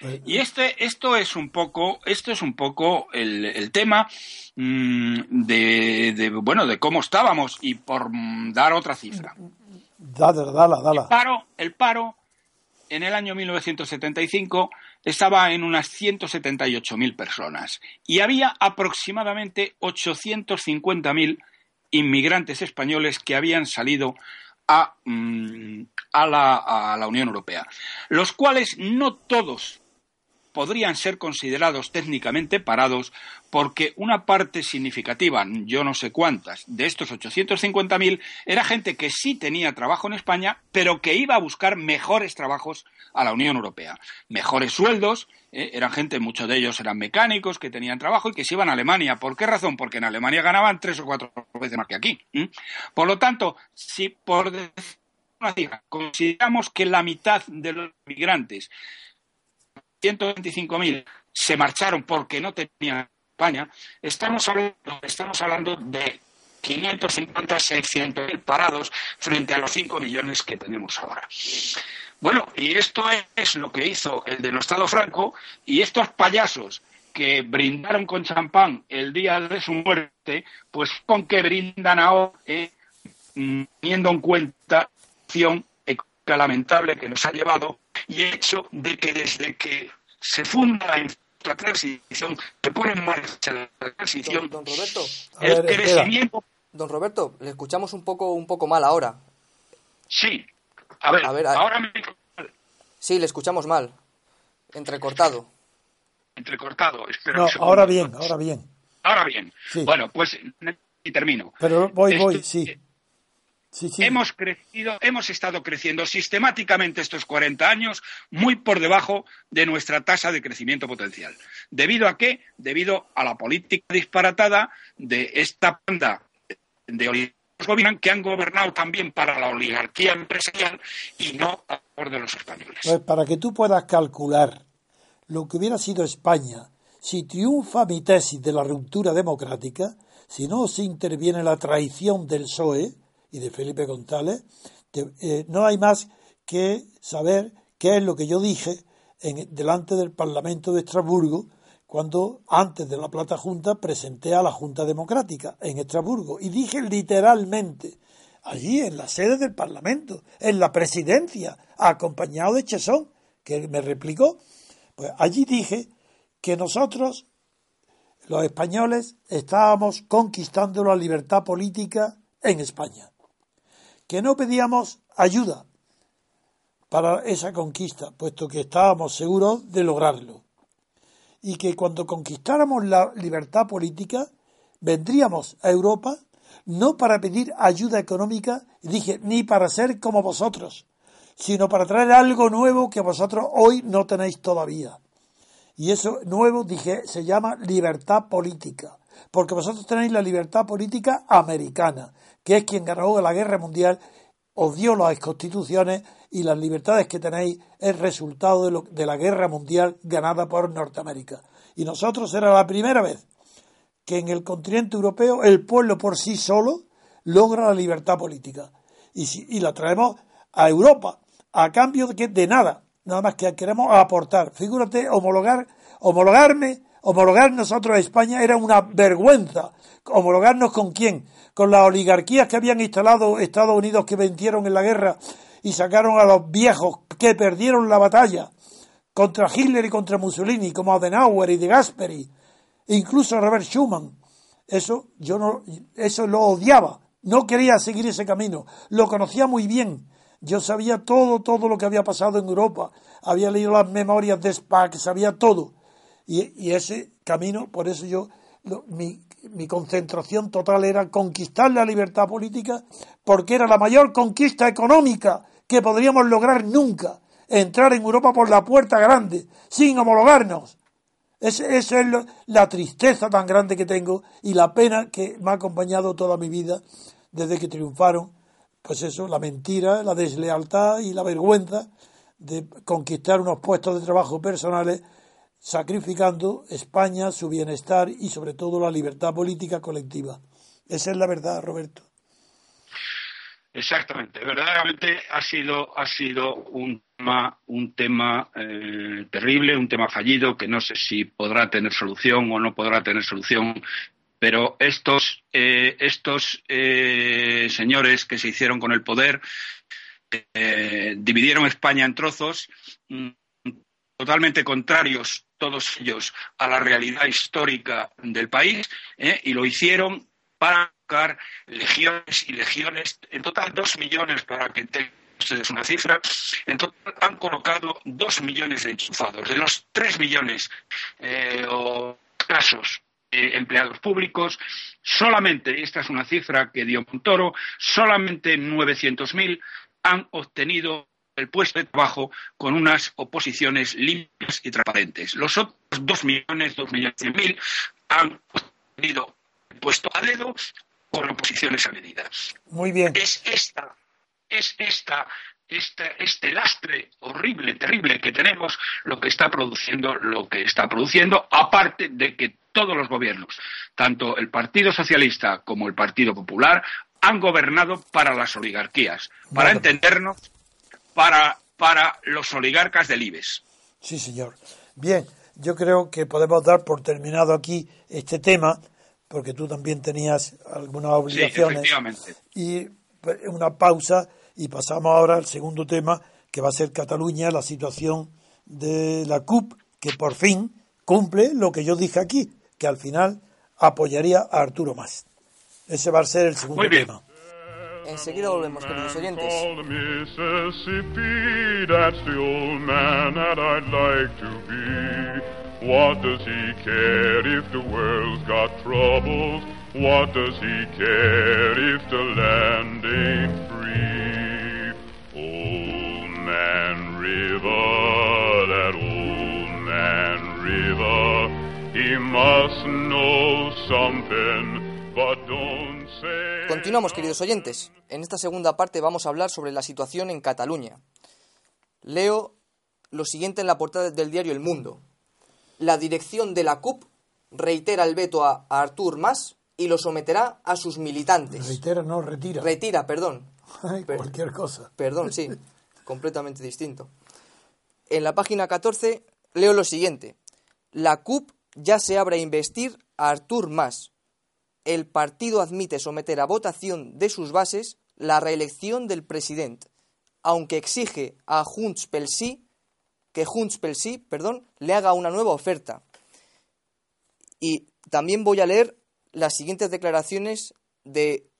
Pues, y este, esto es un poco, esto es un poco el, tema mm, de, bueno, de cómo estábamos y por mm, dar otra cifra. Dale, dale, dale. El paro, el paro en el año 1975 estaba en unas 178.000 personas y había aproximadamente 850.000 inmigrantes españoles que habían salido a, mm, a, la, a, la, Unión Europea, los cuales no todos podrían ser considerados técnicamente parados porque una parte significativa, yo no sé cuántas, de estos 850.000 era gente que sí tenía trabajo en España, pero que iba a buscar mejores trabajos a la Unión Europea. Mejores sueldos, eh, eran gente, muchos de ellos eran mecánicos que tenían trabajo y que se iban a Alemania. ¿Por qué razón? Porque en Alemania ganaban tres o cuatro veces más que aquí. Por lo tanto, si por consideramos que la mitad de los migrantes 125.000 se marcharon porque no tenían España, estamos hablando, estamos hablando de 550, 600.000 parados frente a los 5 millones que tenemos ahora. Bueno, y esto es lo que hizo el denostado Franco y estos payasos que brindaron con champán el día de su muerte, pues con que brindan ahora, eh, teniendo en cuenta la acción lamentable que nos ha llevado y hecho de que desde que se funda la transición, se pone en marcha la transición, don, Roberto, el crecimiento... Don Roberto, le escuchamos un poco, un poco mal ahora. Sí, a ver, ahora me... Sí, le escuchamos mal, entrecortado. Entrecortado, espero. No, ahora bien, ahora bien. Ahora bien. Bueno, pues y termino. Pero voy, voy, sí. Hemos crecido, hemos estado creciendo sistemáticamente estos 40 años muy por debajo de nuestra tasa de crecimiento potencial. ¿Debido a qué? Debido a la política disparatada de esta banda de oligarcas que han gobernado también para la oligarquía empresarial y no a favor de los españoles. Pues para que tú puedas calcular lo que hubiera sido España si triunfa mi tesis de la ruptura democrática, si no se interviene la traición del PSOE, y de Felipe González, eh, no hay más que saber qué es lo que yo dije en, delante del Parlamento de Estrasburgo cuando antes de la Plata Junta presenté a la Junta Democrática en Estrasburgo. Y dije literalmente allí en la sede del Parlamento, en la presidencia, acompañado de Chesón, que me replicó, pues allí dije que nosotros, los españoles, estábamos conquistando la libertad política en España que no pedíamos ayuda para esa conquista, puesto que estábamos seguros de lograrlo. Y que cuando conquistáramos la libertad política, vendríamos a Europa no para pedir ayuda económica, dije, ni para ser como vosotros, sino para traer algo nuevo que vosotros hoy no tenéis todavía. Y eso nuevo, dije, se llama libertad política, porque vosotros tenéis la libertad política americana, que es quien ganó la guerra mundial, os dio las constituciones y las libertades que tenéis es resultado de, de la guerra mundial ganada por Norteamérica. Y nosotros era la primera vez que en el continente europeo el pueblo por sí solo logra la libertad política. Y, si, la traemos a Europa a cambio de, que, de nada, nada más que queremos aportar. Figúrate, homologar, homologarme, homologar nosotros a España era una vergüenza. ¿Homologarnos con quién? con las oligarquías que habían instalado Estados Unidos que vencieron en la guerra y sacaron a los viejos que perdieron la batalla contra Hitler y contra Mussolini, como Adenauer y de Gasperi, e incluso Robert Schuman. Eso yo no, eso lo odiaba, no quería seguir ese camino, lo conocía muy bien. Yo sabía todo, todo lo que había pasado en Europa, había leído las memorias de Spack, sabía todo. Y, ese camino, por eso yo, mi, mi concentración total era conquistar la libertad política porque era la mayor conquista económica que podríamos lograr nunca, entrar en Europa por la puerta grande, sin homologarnos. Esa es la tristeza tan grande que tengo y la pena que me ha acompañado toda mi vida desde que triunfaron, pues eso, la mentira, la deslealtad y la vergüenza de conquistar unos puestos de trabajo personales sacrificando España, su bienestar y sobre todo la libertad política colectiva. Esa es la verdad, Roberto. Exactamente, verdaderamente ha sido, ha sido un tema, un tema eh, terrible, un tema fallido que no sé si podrá tener solución o no podrá tener solución, pero estos, eh, estos eh, señores que se hicieron con el poder dividieron España en trozos mm, totalmente contrarios todos ellos a la realidad histórica del país ¿eh? y lo hicieron para buscar legiones y legiones, en total dos millones para que tengan ustedes una cifra, en total han colocado dos millones de enchufados. De los tres millones eh, o casos empleados públicos, solamente, y esta es una cifra que dio Montoro, solamente 900.000 han obtenido el puesto de trabajo con unas oposiciones limpias y transparentes. Los otros dos millones, dos millones cien mil han obtenido el puesto a dedo con oposiciones a medidas. Muy bien. Es esta, es esta este, este, lastre horrible, terrible que tenemos, lo que está produciendo, lo que está produciendo, aparte de que todos los gobiernos, tanto el Partido Socialista como el Partido Popular, han gobernado para las oligarquías, para entendernos, para, para los oligarcas del IBEX. Sí, señor. Bien, yo creo que podemos dar por terminado aquí este tema, porque tú también tenías algunas obligaciones. Sí, efectivamente. Y pues, una pausa y pasamos ahora al segundo tema, que va a ser Cataluña, la situación de la CUP, que por fin cumple lo que yo dije aquí, que al final apoyaría a Arturo Más. Ese va a ser el segundo Muy bien. tema. Enseguida volvemos, queridos oyentes. All the Mississippi, that's the old man that I'd like to be. What does he care if the world's got troubles? What does he care if the land ain't free? Old Man River, that old man River, he must know something, but don't. Continuamos, queridos oyentes. En esta segunda parte vamos a hablar sobre la situación en Cataluña. Leo lo siguiente en la portada del diario El Mundo. La dirección de la CUP reitera el veto a, a Artur Mas y lo someterá a sus militantes. Reitera, no, retira. Retira, perdón. Ay, cualquier cosa. Perdón, sí, completamente distinto. En la página 14 leo lo siguiente. La CUP ya se abre a investir a Artur Mas. El partido admite someter a votación de sus bases la reelección del presidente, aunque exige a Junts pel Sí que Junts pel Sí, perdón, le haga una nueva oferta. Y también voy a leer las siguientes declaraciones de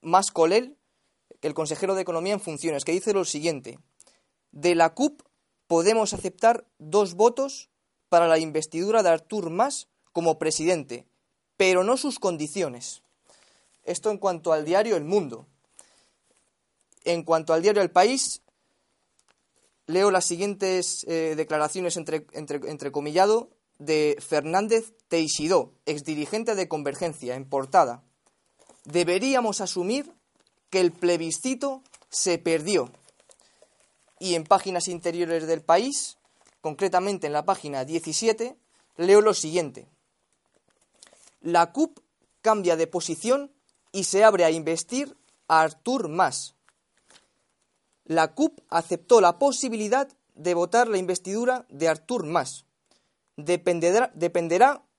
Mas Colell, el consejero de Economía en funciones, que dice lo siguiente. De la CUP podemos aceptar dos votos para la investidura de Artur Mas como presidente, pero no sus condiciones. Esto en cuanto al diario El Mundo. En cuanto al diario El País, leo las siguientes eh, declaraciones entre, entre, entrecomillado de Fernández Teixidó, exdirigente de Convergencia, en portada. Deberíamos asumir que el plebiscito se perdió. Y en páginas interiores del país, concretamente en la página 17, leo lo siguiente. La CUP cambia de posición y se abre a investir a Artur Mas. La CUP aceptó la posibilidad de votar la investidura de Artur Mas. Dependerá,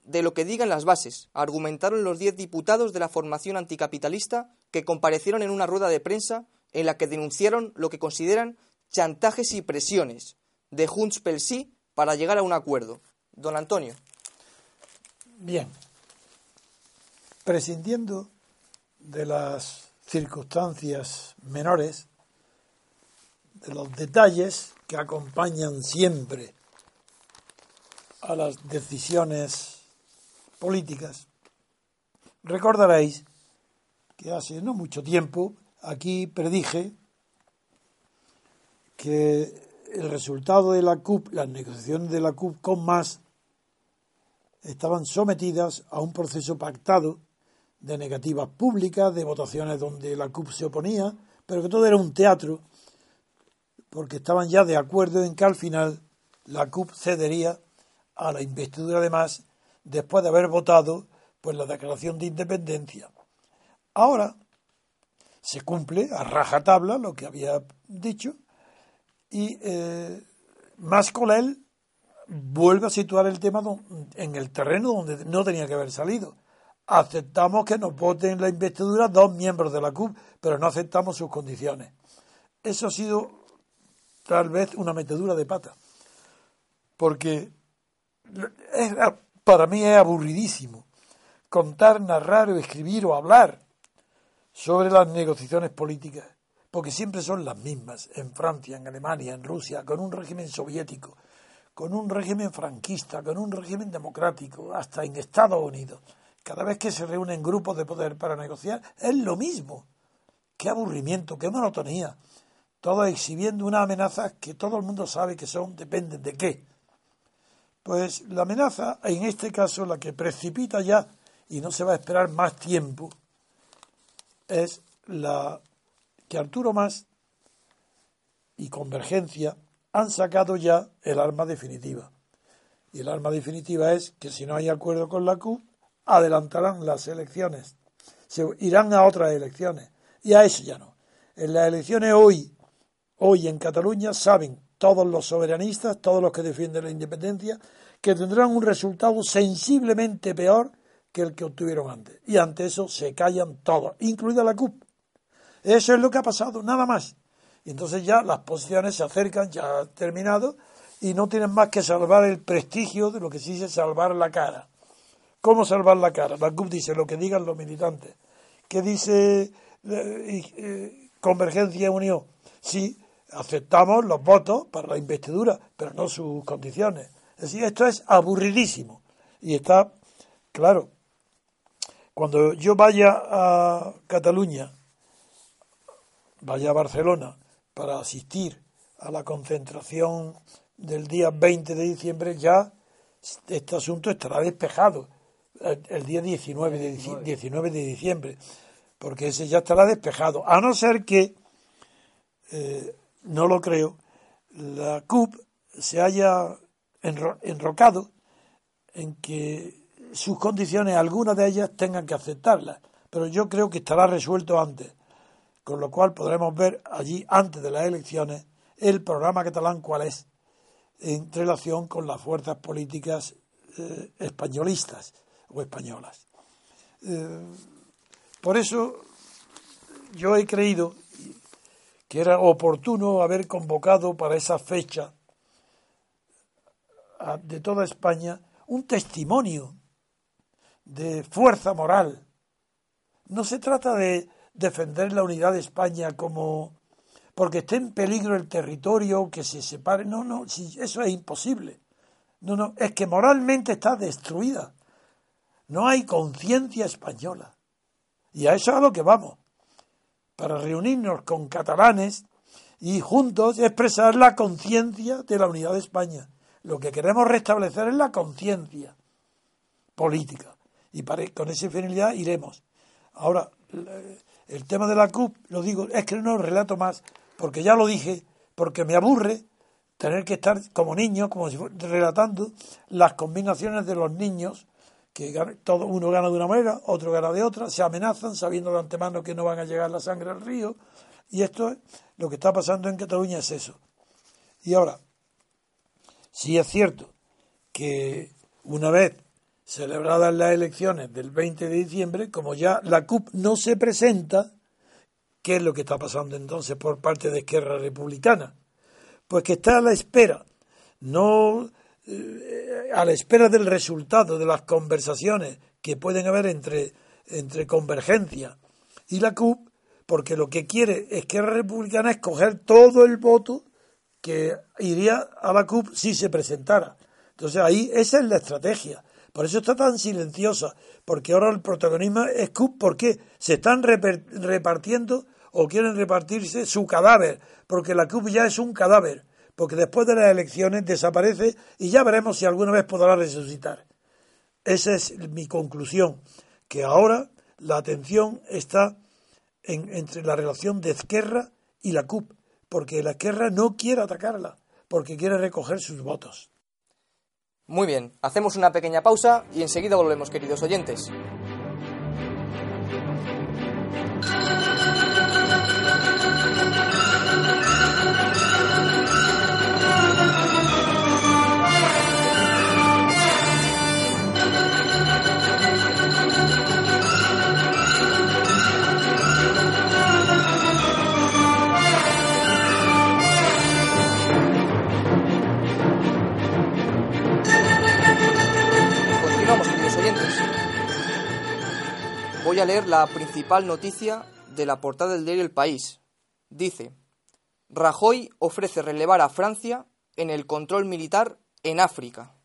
de lo que digan las bases, argumentaron los diez diputados de la formación anticapitalista que comparecieron en una rueda de prensa en la que denunciaron lo que consideran chantajes y presiones de Junts pel Sí para llegar a un acuerdo. Don Antonio. Bien. Prescindiendo de las circunstancias menores, de los detalles que acompañan siempre a las decisiones políticas, recordaréis que hace no mucho tiempo aquí predije que el resultado de la CUP, las negociaciones de la CUP con más, estaban sometidas a un proceso pactado de negativas públicas, de votaciones donde la CUP se oponía, pero que todo era un teatro, porque estaban ya de acuerdo en que al final la CUP cedería a la investidura de más después de haber votado pues la declaración de independencia. Ahora se cumple a rajatabla lo que había dicho y eh, vuelve a situar el tema en el terreno donde no tenía que haber salido. Aceptamos que nos voten la investidura dos miembros de la CUP, pero no aceptamos sus condiciones. Eso ha sido tal vez una metedura de pata, porque es- para mí es aburridísimo contar, narrar o escribir o hablar sobre las negociaciones políticas. porque siempre son las mismas, en Francia, en Alemania, en Rusia, con un régimen soviético, con un régimen franquista, con un régimen democrático, hasta en Estados Unidos. Cada vez que se reúnen grupos de poder para negociar, es lo mismo. Qué aburrimiento, qué monotonía. Todos exhibiendo una amenaza que todo el mundo sabe que son, dependen de qué. Pues la amenaza, en este caso, la que precipita ya y no se va a esperar más tiempo, es la que Arturo Más y Convergencia han sacado ya el arma definitiva. Y el arma definitiva es que si no hay acuerdo con la CUP, adelantarán las elecciones, se irán a otras elecciones. Y a eso ya no. En las elecciones hoy, hoy en Cataluña, saben todos los soberanistas, todos los que defienden la independencia, que tendrán un resultado sensiblemente peor que el que obtuvieron antes. Y ante eso se callan todos, incluida la CUP. Eso es lo que ha pasado, nada más. Y entonces ya las posiciones se acercan, ya ha terminado, y no tienen más que salvar el prestigio de lo que se dice salvar la cara. ¿Cómo salvar la cara? CUP dice lo que digan los militantes. ¿Qué dice eh, eh, Convergencia y Unión? Sí, aceptamos los votos para la investidura, pero no sus condiciones. Es decir, esto es aburridísimo. Y está, claro, cuando yo vaya a Cataluña, vaya a Barcelona, para asistir a la concentración del día 20 de diciembre, ya este asunto estará despejado el, día 19 de, 19 de diciembre, porque ese ya estará despejado, a no ser que, eh, no lo creo, la CUP se haya enrocado en que sus condiciones, algunas de ellas, tengan que aceptarlas, pero yo creo que estará resuelto antes con lo cual podremos ver allí, antes de las elecciones, el programa catalán cuál es en relación con las fuerzas políticas eh, españolistas o españolas. Eh, por eso yo he creído que era oportuno haber convocado para esa fecha de toda España un testimonio de fuerza moral. No se trata de defender la unidad de España como porque esté en peligro el territorio, que se separe. No, no, eso es imposible. No, no, es que moralmente está destruida. No hay conciencia española. Y a eso es a lo que vamos. Para reunirnos con catalanes y juntos expresar la conciencia de la unidad de España. Lo que queremos restablecer es la conciencia política. Y con esa finalidad iremos. Ahora, el tema de la CUP, lo digo, es que no relato más, porque ya lo dije, porque me aburre tener que estar como niño, como si relatando las combinaciones de los niños, que todo uno gana de una manera, otro gana de otra, se amenazan sabiendo de antemano que no van a llegar la sangre al río, y esto es lo que está pasando en Cataluña es eso. Y ahora, si es cierto que una vez celebradas las elecciones del 20 de diciembre, como ya la CUP no se presenta, ¿qué es lo que está pasando entonces por parte de Esquerra Republicana? Pues que está a la espera, no a la espera del resultado de las conversaciones que pueden haber entre, entre Convergencia y la CUP, porque lo que quiere Esquerra Republicana es coger todo el voto que iría a la CUP si se presentara. Entonces ahí esa es la estrategia por eso está tan silenciosa, porque ahora el protagonismo es CUP, porque se están repartiendo o quieren repartirse su cadáver, porque la CUP ya es un cadáver, porque después de las elecciones desaparece y ya veremos si alguna vez podrá resucitar. Esa es mi conclusión, que ahora la atención está entre la relación de Esquerra y la CUP, porque la Esquerra no quiere atacarla, porque quiere recoger sus votos. Muy bien, hacemos una pequeña pausa y enseguida volvemos, queridos oyentes. Leer la principal noticia de la portada del diario El País, Dice, Rajoy ofrece relevar a Francia en el control militar en África.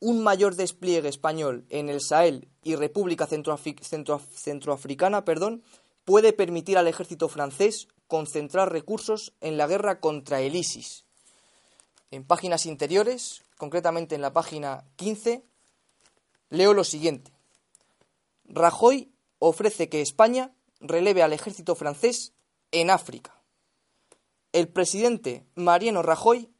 Un mayor despliegue español en el Sahel y República Centroafricana perdón, puede permitir al ejército francés concentrar recursos en la guerra contra el ISIS. En páginas interiores, concretamente en la página 15, leo lo siguiente. Rajoy ofrece que España releve al ejército francés en África. El presidente Mariano Rajoy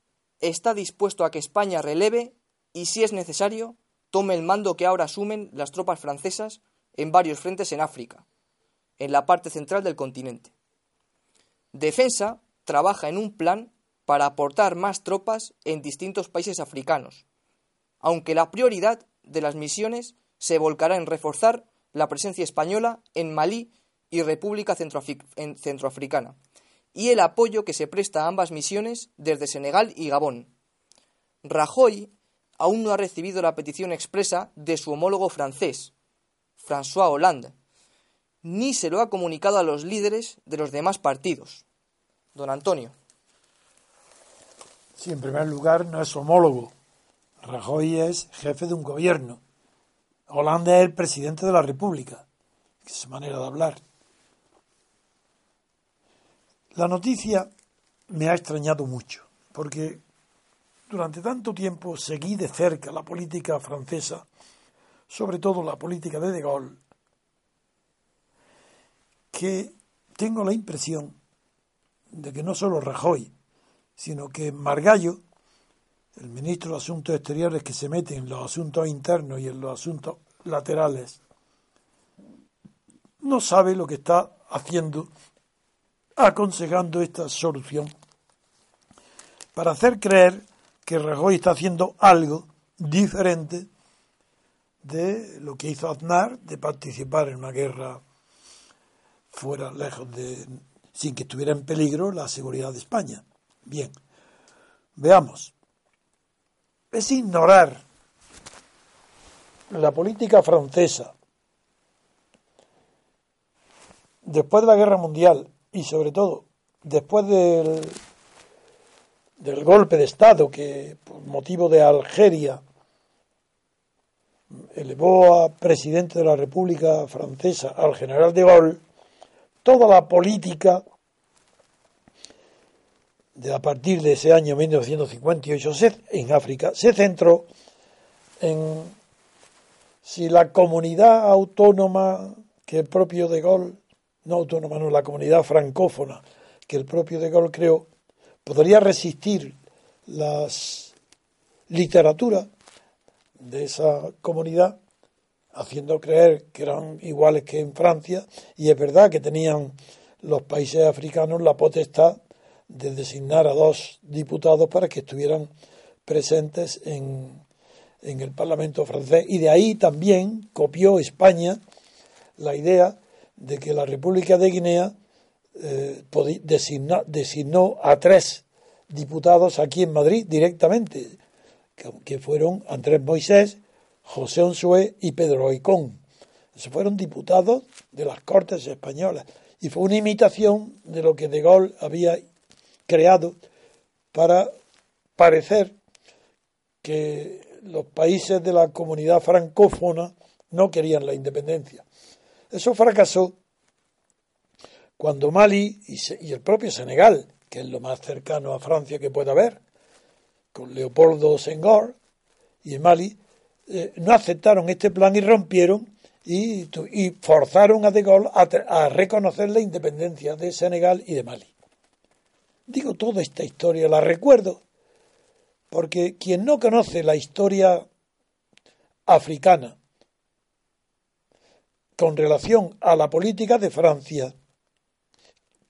está dispuesto a que España releve y, si es necesario, tome el mando que ahora asumen las tropas francesas en varios frentes en África, en la parte central del continente. Defensa trabaja en un plan para aportar más tropas en distintos países africanos, aunque la prioridad de las misiones se volcará en reforzar la presencia española en Malí y República Centroafricana, y el apoyo que se presta a ambas misiones desde Senegal y Gabón. Rajoy aún no ha recibido la petición expresa de su homólogo francés, François Hollande, ni se lo ha comunicado a los líderes de los demás partidos. Don Antonio. Sí, en primer lugar, no es homólogo. Rajoy es jefe de un gobierno. Hollande es el presidente de la República. Es manera de hablar. La noticia me ha extrañado mucho, porque durante tanto tiempo seguí de cerca la política francesa, sobre todo la política de De Gaulle, que tengo la impresión de que no solo Rajoy, sino que Margallo, el ministro de Asuntos Exteriores que se mete en los asuntos internos y en los asuntos laterales, no sabe lo que está haciendo, aconsejando esta solución, para hacer creer que Rajoy está haciendo algo diferente de lo que hizo Aznar de participar en una guerra fuera, lejos de, sin que estuviera en peligro la seguridad de España. Bien, veamos. Es ignorar la política francesa. Después de la guerra mundial y sobre todo después del, golpe de Estado que por motivo de Algeria elevó a presidente de la República Francesa al general de Gaulle, toda la política de a partir de ese año 1958 en África se centró en si la comunidad autónoma que el propio de Gaulle, no autónoma, no, la comunidad francófona que el propio de Gaulle creó, podría resistir las literaturas de esa comunidad, haciendo creer que eran iguales que en Francia, y es verdad que tenían los países africanos la potestad de designar a dos diputados para que estuvieran presentes en, en el Parlamento francés. Y de ahí también copió España la idea de que la República de Guinea eh, designó a tres diputados aquí en Madrid directamente, que, fueron Andrés Moisés, José Onsué y Pedro Oicón. Fueron diputados de las Cortes Españolas. Y fue una imitación de lo que De Gaulle había creado para parecer que los países de la comunidad francófona no querían la independencia. Eso fracasó cuando Mali y, el propio Senegal, que es lo más cercano a Francia que pueda haber, con Leopoldo Senghor y Mali, eh, no aceptaron este plan y rompieron y, forzaron a De Gaulle a reconocer la independencia de Senegal y de Mali. Digo toda esta historia, la recuerdo, porque quien no conoce la historia africana con relación a la política de Francia,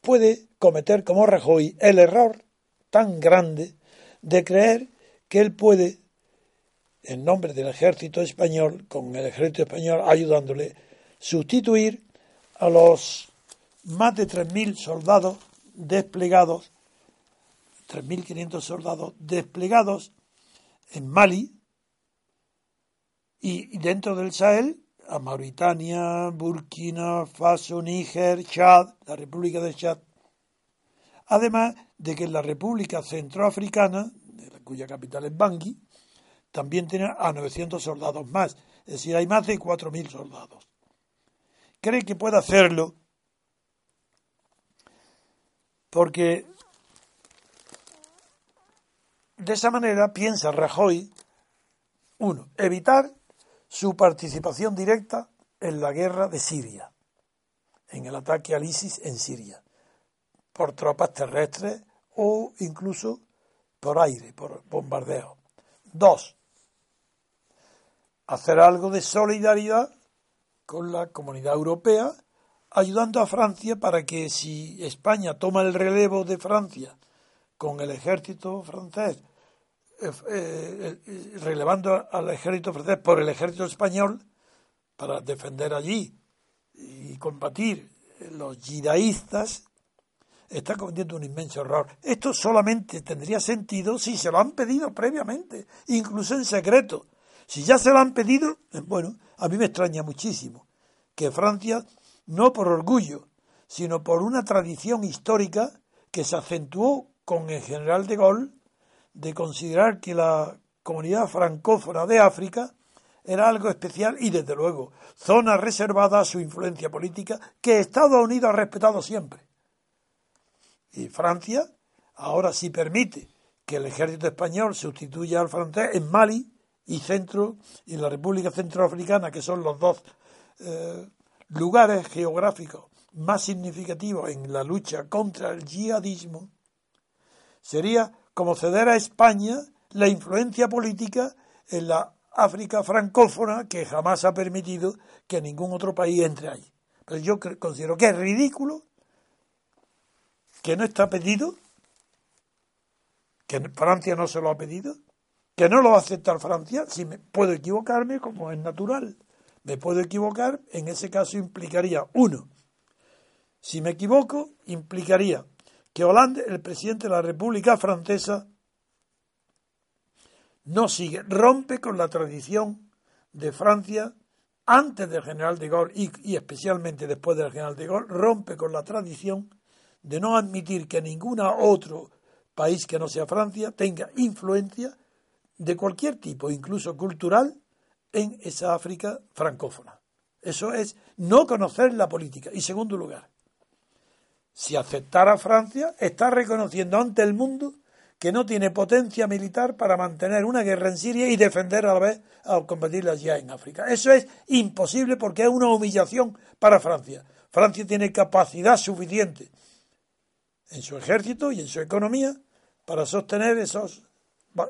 puede cometer como Rajoy el error tan grande de creer que él puede, en nombre del ejército español, con el ejército español ayudándole, sustituir a los más de 3.000 soldados desplegados 3.500 soldados desplegados en Mali y dentro del Sahel a Mauritania, Burkina Faso, Níger, Chad, la República de Chad. Además de que en la República Centroafricana, cuya capital es Bangui, también tiene a 900 soldados más, es decir, hay más de 4.000 soldados. Cree que puede hacerlo porque de esa manera piensa Rajoy, uno, evitar su participación directa en la guerra de Siria, en el ataque al ISIS en Siria, por tropas terrestres o incluso por aire, por bombardeo. Dos, hacer algo de solidaridad con la comunidad europea, ayudando a Francia para que si España toma el relevo de Francia con el ejército francés, eh, eh, relevando al ejército francés por el ejército español, para defender allí y combatir los yidaístas, está cometiendo un inmenso error. Esto solamente tendría sentido si se lo han pedido previamente, incluso en secreto. Si ya se lo han pedido, eh, bueno, a mí me extraña muchísimo que Francia, no por orgullo, sino por una tradición histórica que se acentuó con el general de Gaulle, de considerar que la comunidad francófona de África era algo especial y desde luego zona reservada a su influencia política que Estados Unidos ha respetado siempre. Y Francia ahora sí permite que el ejército español sustituya al francés en Mali y Centro y la República Centroafricana, que son los dos eh, lugares geográficos más significativos en la lucha contra el yihadismo, sería como ceder a España la influencia política en la África francófona que jamás ha permitido que ningún otro país entre ahí. Pero yo considero que es ridículo que no está pedido, que Francia no se lo ha pedido, que no lo va a aceptar Francia, si me puedo equivocarme como es natural. Me puedo equivocar, en ese caso implicaría, uno, si me equivoco, implicaría que Hollande, el presidente de la República Francesa, no sigue, rompe con la tradición de Francia antes del general de Gaulle y, especialmente después del general de Gaulle, rompe con la tradición de no admitir que ningún otro país que no sea Francia tenga influencia de cualquier tipo, incluso cultural, en esa África francófona. Eso es no conocer la política. Y segundo lugar, si aceptara Francia, está reconociendo ante el mundo que no tiene potencia militar para mantener una guerra en Siria y defender a la vez a combatirla ya en África. Eso es imposible porque es una humillación para Francia. Francia tiene capacidad suficiente en su ejército y en su economía para sostener esos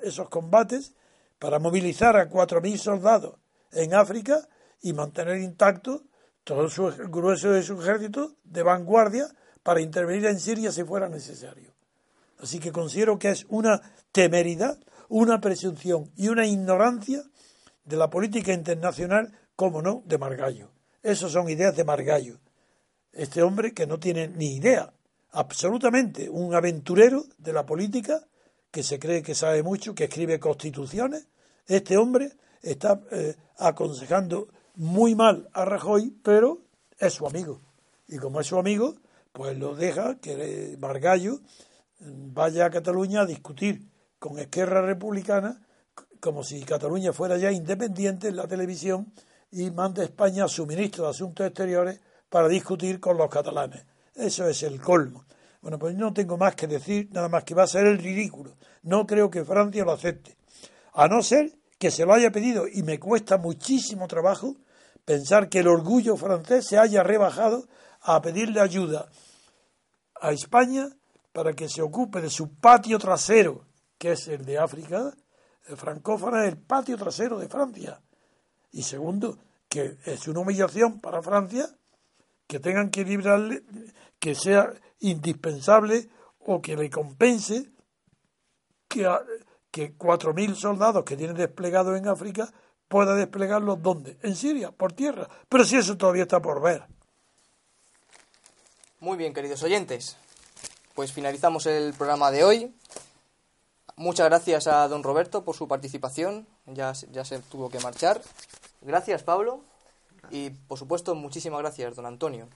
esos combates para movilizar a 4.000 soldados en África y mantener intacto todo su, grueso de su ejército de vanguardia para intervenir en Siria si fuera necesario. Así que considero que es una temeridad, una presunción y una ignorancia de la política internacional, como no, de Margallo. Esas son ideas de Margallo. Este hombre que no tiene ni idea, absolutamente, un aventurero de la política que se cree que sabe mucho, que escribe constituciones, este hombre está eh, aconsejando muy mal a Rajoy, pero es su amigo. Y como es su amigo, pues lo deja que Margallo vaya a Cataluña a discutir con Esquerra Republicana como si Cataluña fuera ya independiente en la televisión y manda a España a su ministro de Asuntos Exteriores para discutir con los catalanes. Eso es el colmo. Bueno, pues no tengo más que decir, nada más que va a ser el ridículo. No creo que Francia lo acepte. A no ser que se lo haya pedido, y me cuesta muchísimo trabajo pensar que el orgullo francés se haya rebajado a pedirle ayuda a España para que se ocupe de su patio trasero, que es el de África, francófona es el patio trasero de Francia. Y segundo, que es una humillación para Francia que tengan que librarle, que sea indispensable o que le compense que, que 4.000 soldados que tiene desplegados en África pueda desplegarlos ¿dónde? En Siria, por tierra. Pero si eso todavía está por ver. Muy bien, queridos oyentes. Pues finalizamos el programa de hoy. Muchas gracias a don Roberto por su participación. Ya, ya se tuvo que marchar. Gracias, Pablo. Y por supuesto, muchísimas gracias, don Antonio.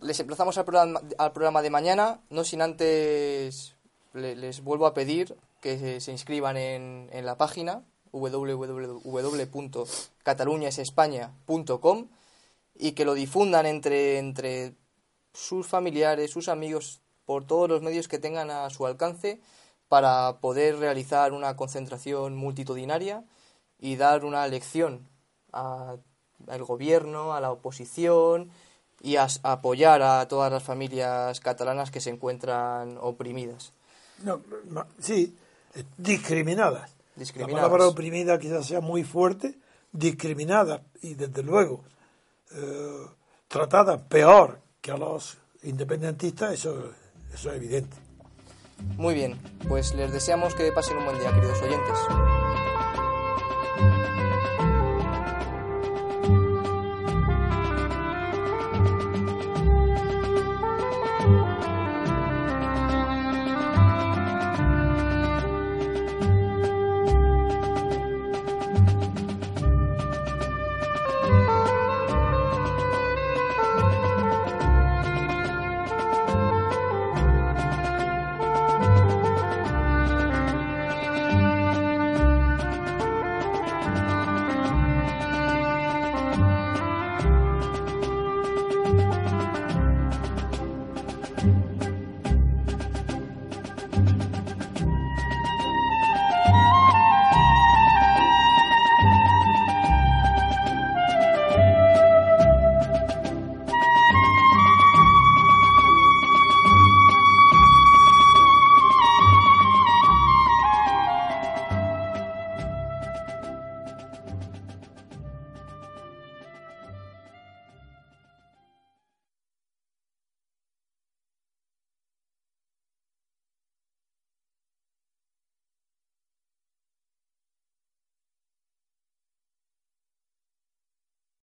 les emplazamos al programa, al programa de mañana, no sin antes le- les vuelvo a pedir que se, inscriban en, en la página www.cataluñaesespaña.com y que lo difundan entre, entre sus familiares, sus amigos, por todos los medios que tengan a su alcance para poder realizar una concentración multitudinaria y dar una lección a- al gobierno, a la oposición y a, apoyar a todas las familias catalanas que se encuentran oprimidas. No, sí, eh, discriminadas. Discriminadas. La palabra oprimida quizás sea muy fuerte, discriminadas y desde luego eh, tratadas peor que a los independentistas, eso, eso es evidente. Muy bien, pues les deseamos que pasen un buen día, queridos oyentes.